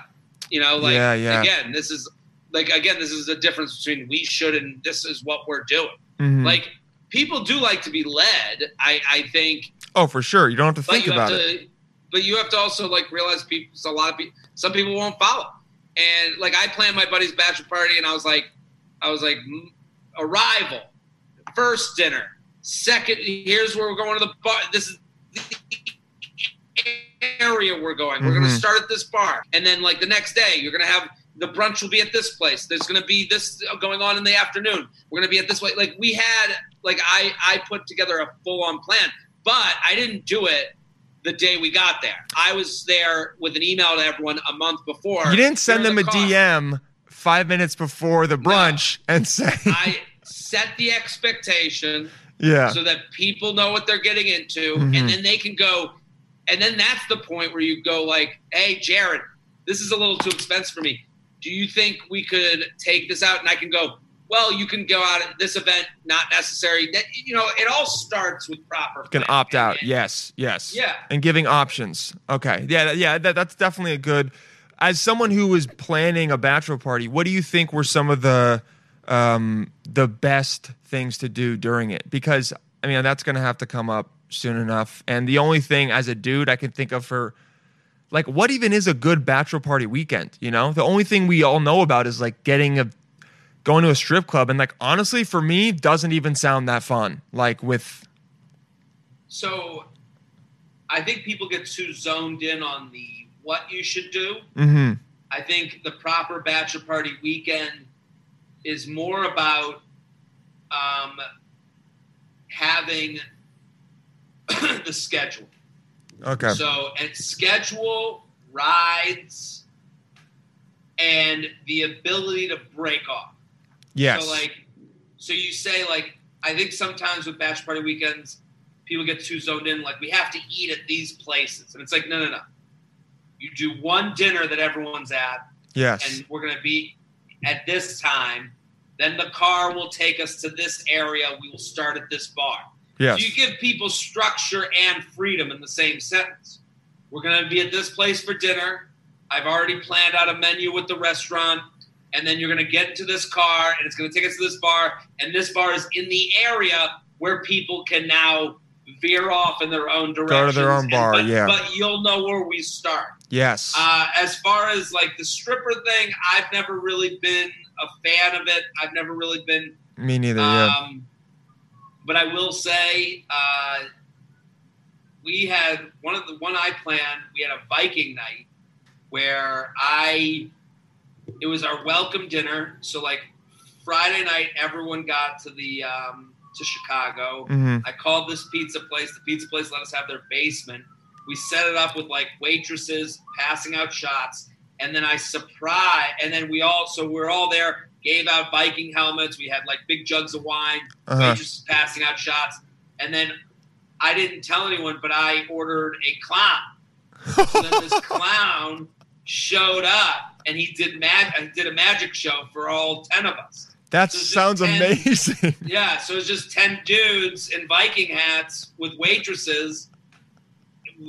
You know, like Yeah, yeah. again, this is like again, this is the difference between we should and this is what we're doing. Mhm. Like people do like to be led. I I think, oh, for sure. You don't have to think about have it. to. But you have to also like realize people. A lot of people. Some people won't follow. And like I planned my buddy's bachelor party, and I was like, I was like, arrival, first dinner, second. Here's where we're going to the bar. This is the area we're going. We're going Mhm. to start at this bar, and then like the next day, you're going to have the brunch will be at this place. There's going to be this going on in the afternoon. We're going to be at this way. Like we had, like I I put together a full on plan, but I didn't do it the day we got there. I was there with an email to everyone a month before. You didn't send them a the. DM five minutes before the brunch and say, I set the expectation yeah. so that people know what they're getting into, Mhm. and then they can go. And then that's the point where you go like, "Hey, Jared, this is a little too expensive for me. Do you think we could take this out?" And I can go, "Well, you can go out at this event, not necessary." That you know, it all starts with proper. can planning. opt out. And- Yes, yes. Yeah. And giving options. Okay. Yeah, yeah, that, that's definitely a good. As someone who was planning a bachelor party, what do you think were some of the um, the best things to do during it? Because I mean, that's going to have to come up soon enough. And the only thing as a dude I can think of for like what even is a good bachelor party weekend, you know? The only thing we all know about is like getting a going to a strip club and like honestly for me doesn't even sound that fun. Like with So, I think people get too zoned in on the what you should do. mhm. I think the proper bachelor party weekend is more about um, having the schedule. Okay. So, and schedule rides and the ability to break off. Yes. So like, so you say like, I think sometimes with bachelor party weekends, people get too zoned in. Like we have to eat at these places, and it's like, no, no, no. You do one dinner that everyone's at, yes. and we're gonna be at this time. Then the car will take us to this area. We will start at this bar. yes. So you give people structure and freedom in the same sentence. We're going to be at this place for dinner. I've already planned out a menu with the restaurant. And then you're going to get into this car and it's going to take us to this bar. And this bar is in the area where people can now veer off in their own direction. go to their own bar, but, yeah. But you'll know where we start. yes. Uh, as far as like the stripper thing, I've never really been a fan of it. I've never really been Me neither. yeah. um, but I will say, uh, we had one of the one I planned. We had a Viking night where I, it was our welcome dinner. So like Friday night, everyone got to the um, to Chicago. hmm I called this pizza place. The pizza place let us have their basement. We set it up with like waitresses passing out shots, and then I surprise, and then we all so we're all there, gave out Viking helmets. We had like big jugs of wine, Uh-huh. waitresses passing out shots, and then I didn't tell anyone, but I ordered a clown. So then this clown showed up, and he did mag- he did a magic show for all ten of us. That So sounds 10 amazing. Yeah, so it's just ten dudes in Viking hats with waitresses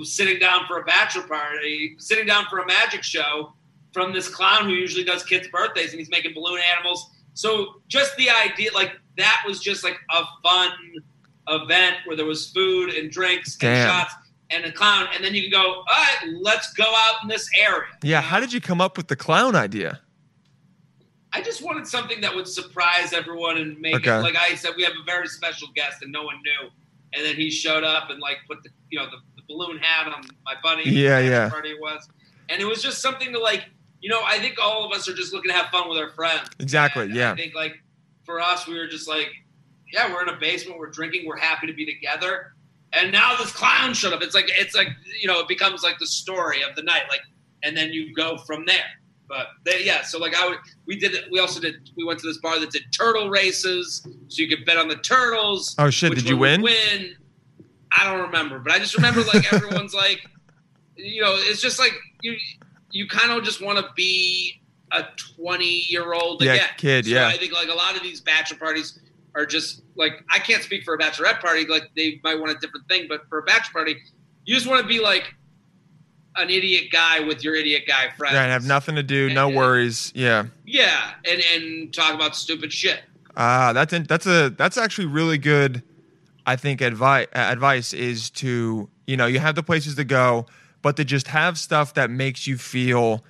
sitting down for a bachelor party, sitting down for a magic show from this clown who usually does kids' birthdays and he's making balloon animals. So just the idea, like that was just like a fun event where there was food and drinks Damn. and shots and a clown, and then you can go, all right, let's go out in this area. yeah, how did you come up with the clown idea? I just wanted something that would surprise everyone and make Okay. it like I said, we have a very special guest and no one knew. And then he showed up and like put the you know the, the balloon hat on my buddy. Yeah, yeah. Party was, and it was just something to like you know I think all of us are just looking to have fun with our friends. Exactly, And yeah. I think like for us, we were just like, yeah, we're in a basement, we're drinking, we're happy to be together. And now this clown showed up. It's like it's like you know it becomes like the story of the night, like, and then you go from there. But they, yeah, so like I would, we did, we also did, we went to this bar that did turtle races, so you could bet on the turtles. Oh, shit, did you win? Win. I don't remember, but I just remember like everyone's like, you know, it's just like you, you kind of just want to be a twenty year old Yeah, again. kid, So yeah. I think like a lot of these bachelor parties are just like I can't speak for a bachelorette party. Like they might want a different thing, but for a bachelor party, you just want to be like an idiot guy with your idiot guy friends. Right, have nothing to do, no And- worries. Yeah. Yeah, and and talk about stupid shit. Ah, that's in, that's a that's actually really good. I think advice advice is to you know you have the places to go, but to just have stuff that makes you feel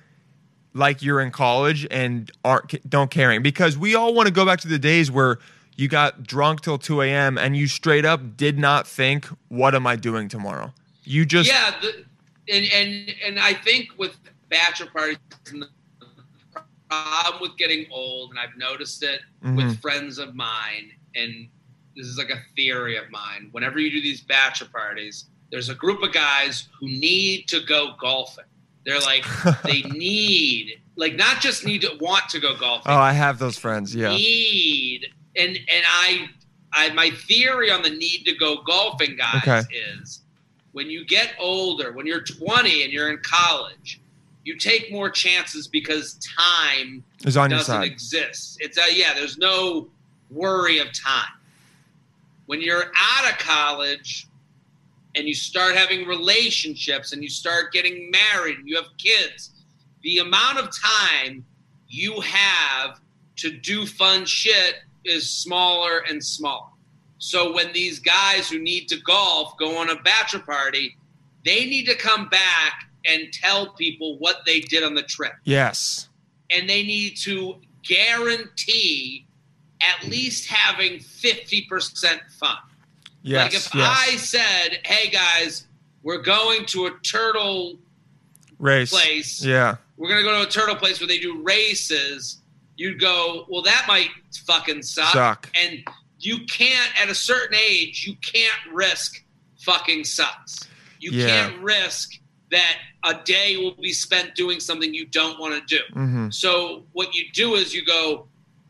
like you're in college and aren't don't caring because we all want to go back to the days where you got drunk till two a.m. and you straight up did not think, "What am I doing tomorrow?" You just yeah, the, and and and I think with bachelor parties, and the problem with getting old, and I've noticed it Mhm. with friends of mine, and this is like a theory of mine. Whenever you do these bachelor parties, there's a group of guys who need to go golfing. They're like they need, like not just need to want to go golfing. oh, I have those friends. Yeah, need and and I I my theory on the need to go golfing guys Okay. is when you get older, when you're 20 and you're in college, you take more chances because time is on doesn't side. exist. It's uh, yeah, there's no worry of time. When you're out of college and you start having relationships and you start getting married and you have kids, the amount of time you have to do fun shit is smaller and smaller. So when these guys who need to golf go on a bachelor party, they need to come back and tell people what they did on the trip yes. and they need to guarantee at least having 50% fun. Yes. like if yes. I said, hey guys, we're going to a turtle Race. place, Yeah. we're going to go to a turtle place where they do races, you'd go, well, that might fucking suck. Suck. And you can't, at a certain age, you can't risk fucking sucks. You Yeah. can't risk that a day will be spent doing something you don't want to do. hmm So what you do is you go,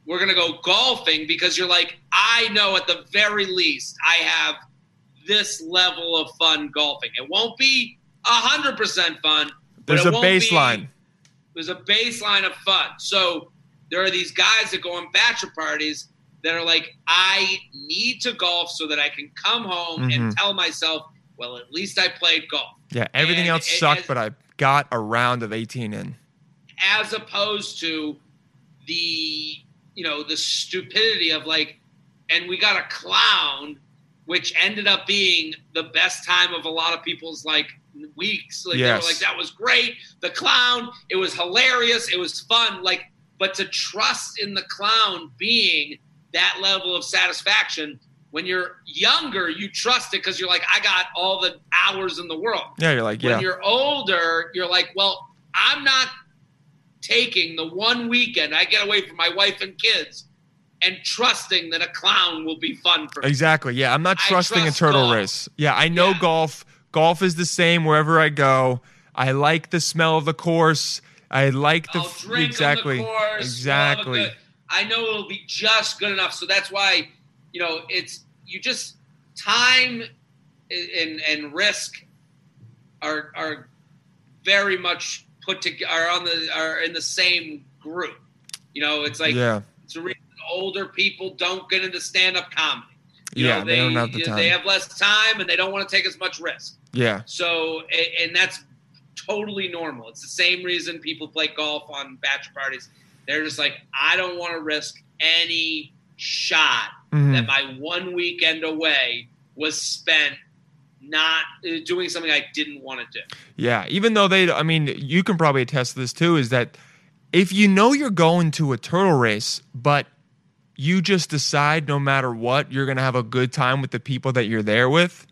we're gonna go golfing because you're like, I know at the very least I have this level of fun golfing. It won't be hundred percent fun. but There's it a won't be- baseline. there's a baseline of fun. So there are these guys that go on bachelor parties that are like, I need to golf so that I can come home Mhm. and tell myself, well, at least I played golf. Yeah, everything And else it- sucked, but I got a round of 18 in. as opposed to the you know the stupidity of like and we got a clown which ended up being the best time of a lot of people's like weeks like they were like that was great the clown it was hilarious it was fun like but to trust in the clown being that level of satisfaction when you're younger you trust it because you're like i got all the hours in the world Yeah, you're like, yeah. when you're older, you're like, well, I'm not taking the one weekend I get away from my wife and kids and trusting that a clown will be fun for me. Exactly. Yeah, I'm not trusting trust a turtle golf. race. Yeah, I know Yeah. golf. Golf is the same wherever I go. I like the smell of the course. I like the f- drink exactly course. we'll have a exactly. good- I know it'll be just good enough. So that's why, you know, it's you just time and and risk are are very much put together are on the are in the same group. You know, it's like yeah, it's a reason older people don't get into stand up comedy. You yeah. know, they, don't have the time. They have less time and they don't want to take as much risk. yeah, So, and that's totally normal. It's the same reason people play golf on bachelor parties. They're just like, I don't want to risk any shot Mhm. that my one weekend away was spent not uh, doing something I didn't want to do. Yeah, even though they, I mean, you can probably attest to this too, is that if you know you're going to a turtle race, but you just decide no matter what, you're going to have a good time with the people that you're there with,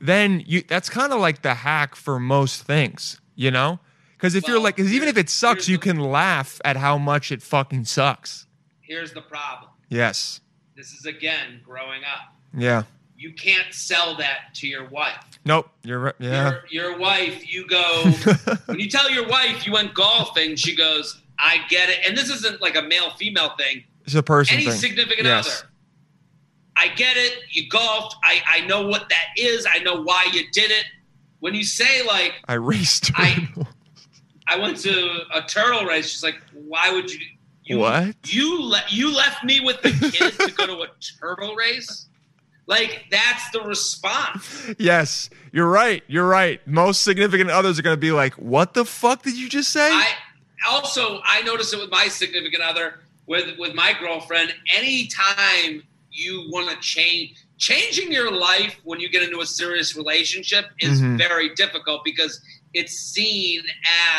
then you that's kind of like the hack for most things, you know? Because if you're like, because even if it sucks, you the- can laugh at how much it fucking sucks. Here's the problem. Yes. This is again growing up. Yeah. You can't sell that to your wife. Nope. You're right. Yeah. Your, your wife, you go when you tell your wife you went golfing, she goes, "I get it." And this isn't like a male female thing. It's a person Any thing. significant Yes. other, I get it. You golfed. I I know what that is. I know why you did it. When you say like I raced. I- I went to a turtle race, she's like, "Why would you?" you What? You le- you left me with the kids to go to a turtle race. Like that's the response. Yes, you're right. You're right. Most significant others are going to be like, "What the fuck did you just say?" I also I notice it with my significant other, with with my girlfriend. Anytime you want to change, changing your life when you get into a serious relationship is Mhm. very difficult because it's seen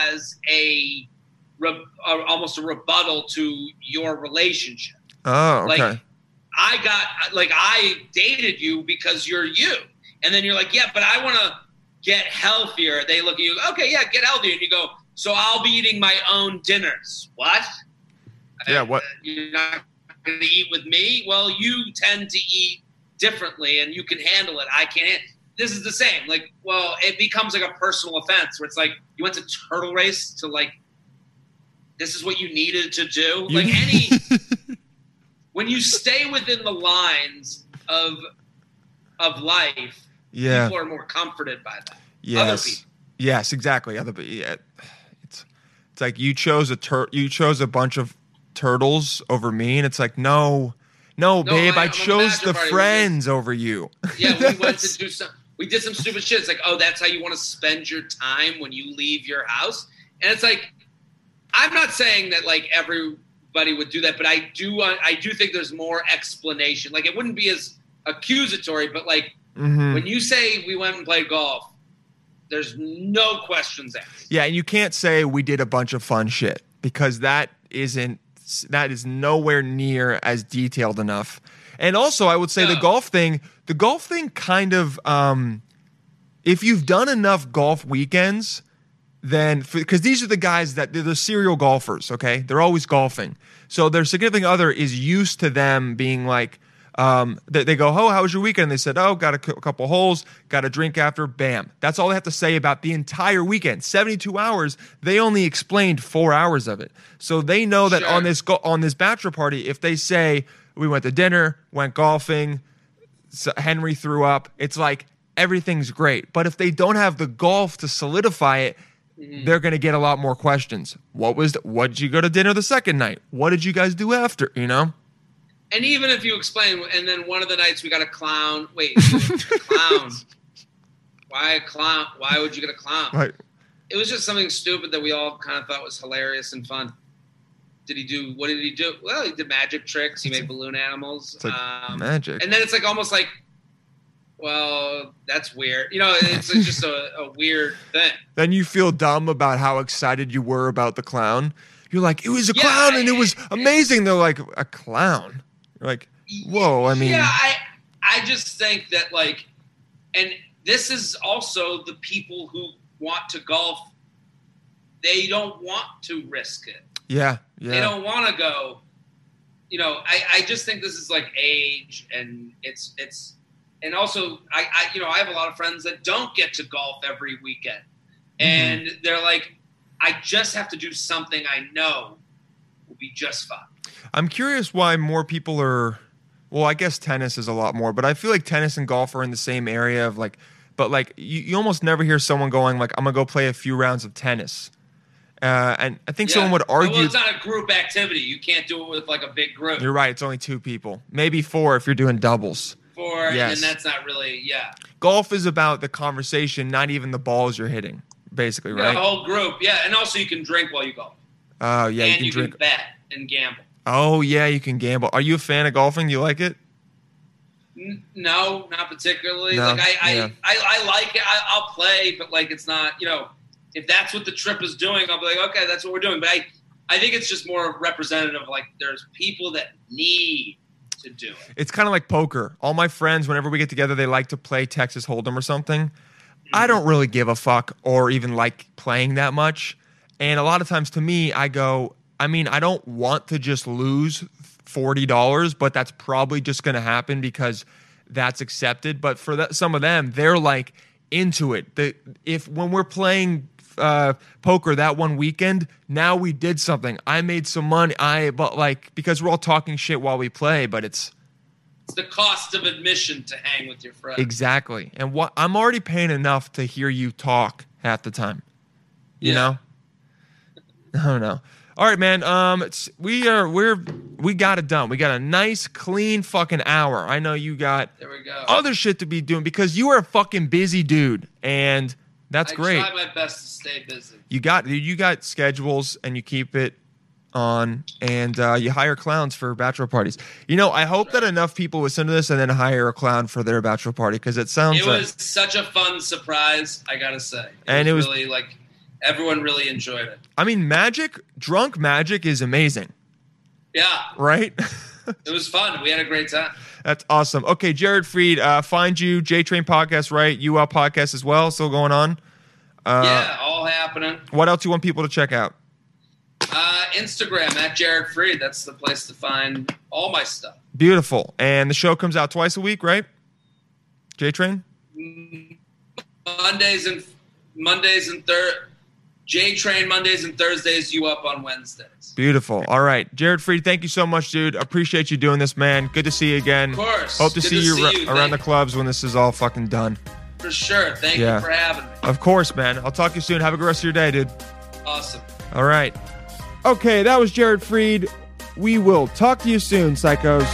as a, re, a almost a rebuttal to your relationship. oh, okay. Like I got like I dated you because you're you, and then you're like, yeah, but I want to get healthier. They look at you, okay, yeah, get healthier, and you go, so I'll be eating my own dinners. What? Yeah, what- You're not going to eat with me? Well, you tend to eat differently, and you can handle it. I can't. This is the same. Like, well, it becomes like a personal offense where it's like you went to turtle race to like. This is what you needed to do. Like any when you stay within the lines of of life, yeah. people are more comforted by that. Yes. people. Yes, exactly. Other pe- yeah. It's it's like you chose a tur- you chose a bunch of turtles over me and it's like no no, babe, I- I, chose the party. friends over you. Yeah, we went to do some. We did some stupid shit. It's like, oh, that's how you want to spend your time when you leave your house. And it's like, I'm not saying that like everybody would do that, but I do. I do think there's more explanation. Like, it wouldn't be as accusatory, but like Mhm. when you say we went and played golf, there's no questions asked. Yeah, and you can't say we did a bunch of fun shit because that isn't that is nowhere near as detailed enough. And also, I would say the golf thing, the golf thing kind of um if you've done enough golf weekends, then because these are the guys that they're the serial golfers, okay? They're always golfing. So their significant other is used to them being like, um, they, they go, Oh, how was your weekend? They said, Oh, got a couple holes, got a drink after, bam. That's all they have to say about the entire weekend. 72 hours, they only explained four hours of it. So they know that Sure. on this go- on this bachelor party, if they say, We went to dinner, went golfing, so Henry threw up. It's like everything's great. But if they don't have the golf to solidify it, Mm-hmm. they're going to get a lot more questions. What was? The, what did you go to dinner the second night? What did you guys do after? You know? And even if you explain, and then one of the nights we got a clown. Wait, a clown. Why a clown? Why would you get a clown? Like, It was just something stupid that we all kind of thought was hilarious and fun. Did he do? What did he do? Well, he did magic tricks. He made balloon animals. it's like um, magic. and then it's like almost like, well, that's weird. You know, it's it's just a, a weird thing. then you feel dumb about how excited you were about the clown. You're like, it was a Yeah, clown and it was amazing. They're like, a clown. You're like, whoa. I mean, yeah, I I just think that like, and this is also the people who want to golf. They don't want to risk it. yeah, yeah. They don't want to go. You know, I, I just think this is like age, and it's it's, and also I, I you know I have a lot of friends that don't get to golf every weekend, Mm-hmm. and they're like, I just have to do something I know will be just fine. I'm curious why more people are. Well, I guess tennis is a lot more, but I feel like tennis and golf are in the same area of like, but like you, you almost never hear someone going like, "I'm gonna go play a few rounds of tennis," uh, and I think someone would argue. Well, it's not a group activity. You can't do it with like a big group. You're right. It's only two people, maybe four if you're doing doubles. Four, Yes. and that's not really yeah. Golf is about the conversation, not even the balls you're hitting, basically, The right? whole group, yeah, and also you can drink while you golf, Oh yeah, and you can drink. bet and gamble. Oh yeah, you can gamble. Are you a fan of golfing? Do you like it? N- No, not particularly. No, like I, I, yeah. I, I like it. I, I'll play, but like it's not. You know, if that's what the trip is doing, I'll be like, okay, that's what we're doing. But I, I think it's just more representative. Like there's people that need to do it. It's kind of like poker. All my friends, whenever we get together, they like to play Texas Hold'em or something. I don't really give a fuck or even like playing that much. And a lot of times to me, I go, I mean, I don't want to just lose $40, but that's probably just going to happen because that's accepted. But for that, some of them, they're like into it. The, if when we're playing uh, poker that one weekend, now we did something. I made some money. I, but like, because we're all talking shit while we play, but it's, It's the cost of admission to hang with your friends. Exactly. And what I'm already paying enough to hear you talk half the time. You Yeah. know? I don't know. All right, man. Um, we are we're we got it done. We got a nice, clean fucking hour. I know you got There we go. other shit to be doing because you are a fucking busy dude, and that's I great. I try my best to stay busy. You got you got schedules and you keep it on, and uh, you hire clowns for bachelor parties. You know, I hope that enough people listen to this and then hire a clown for their bachelor party because it sounds It like was such a fun surprise, I gotta say. It And it was- really like everyone really enjoyed it. I mean, magic, drunk magic is amazing, Yeah, right? it was fun. We had a great time. That's awesome. Okay, Jared Freid, uh, find you, J Train Podcast, right? U Up Podcast as well, still going on. Uh, yeah, all happening. What else do you want people to check out? Uh, Instagram at Jared Freid. That's the place to find all my stuff. Beautiful. And the show comes out twice a week, right? J Train? Mondays and Mondays and third. J Train Mondays and Thursdays. U Up on Wednesdays. Beautiful. All right. Jared Freid, thank you so much, dude. Appreciate you doing this, man. Good to see you again. Of course. Hope to Good see to you, see ra- you. around the clubs when this is all fucking done. For sure. Thank Yeah. you for having me. Of course, man. I'll talk to you soon. Have a good rest of your day, dude. Awesome. All right. Okay, that was Jared Freid. We will talk to you soon, psychos.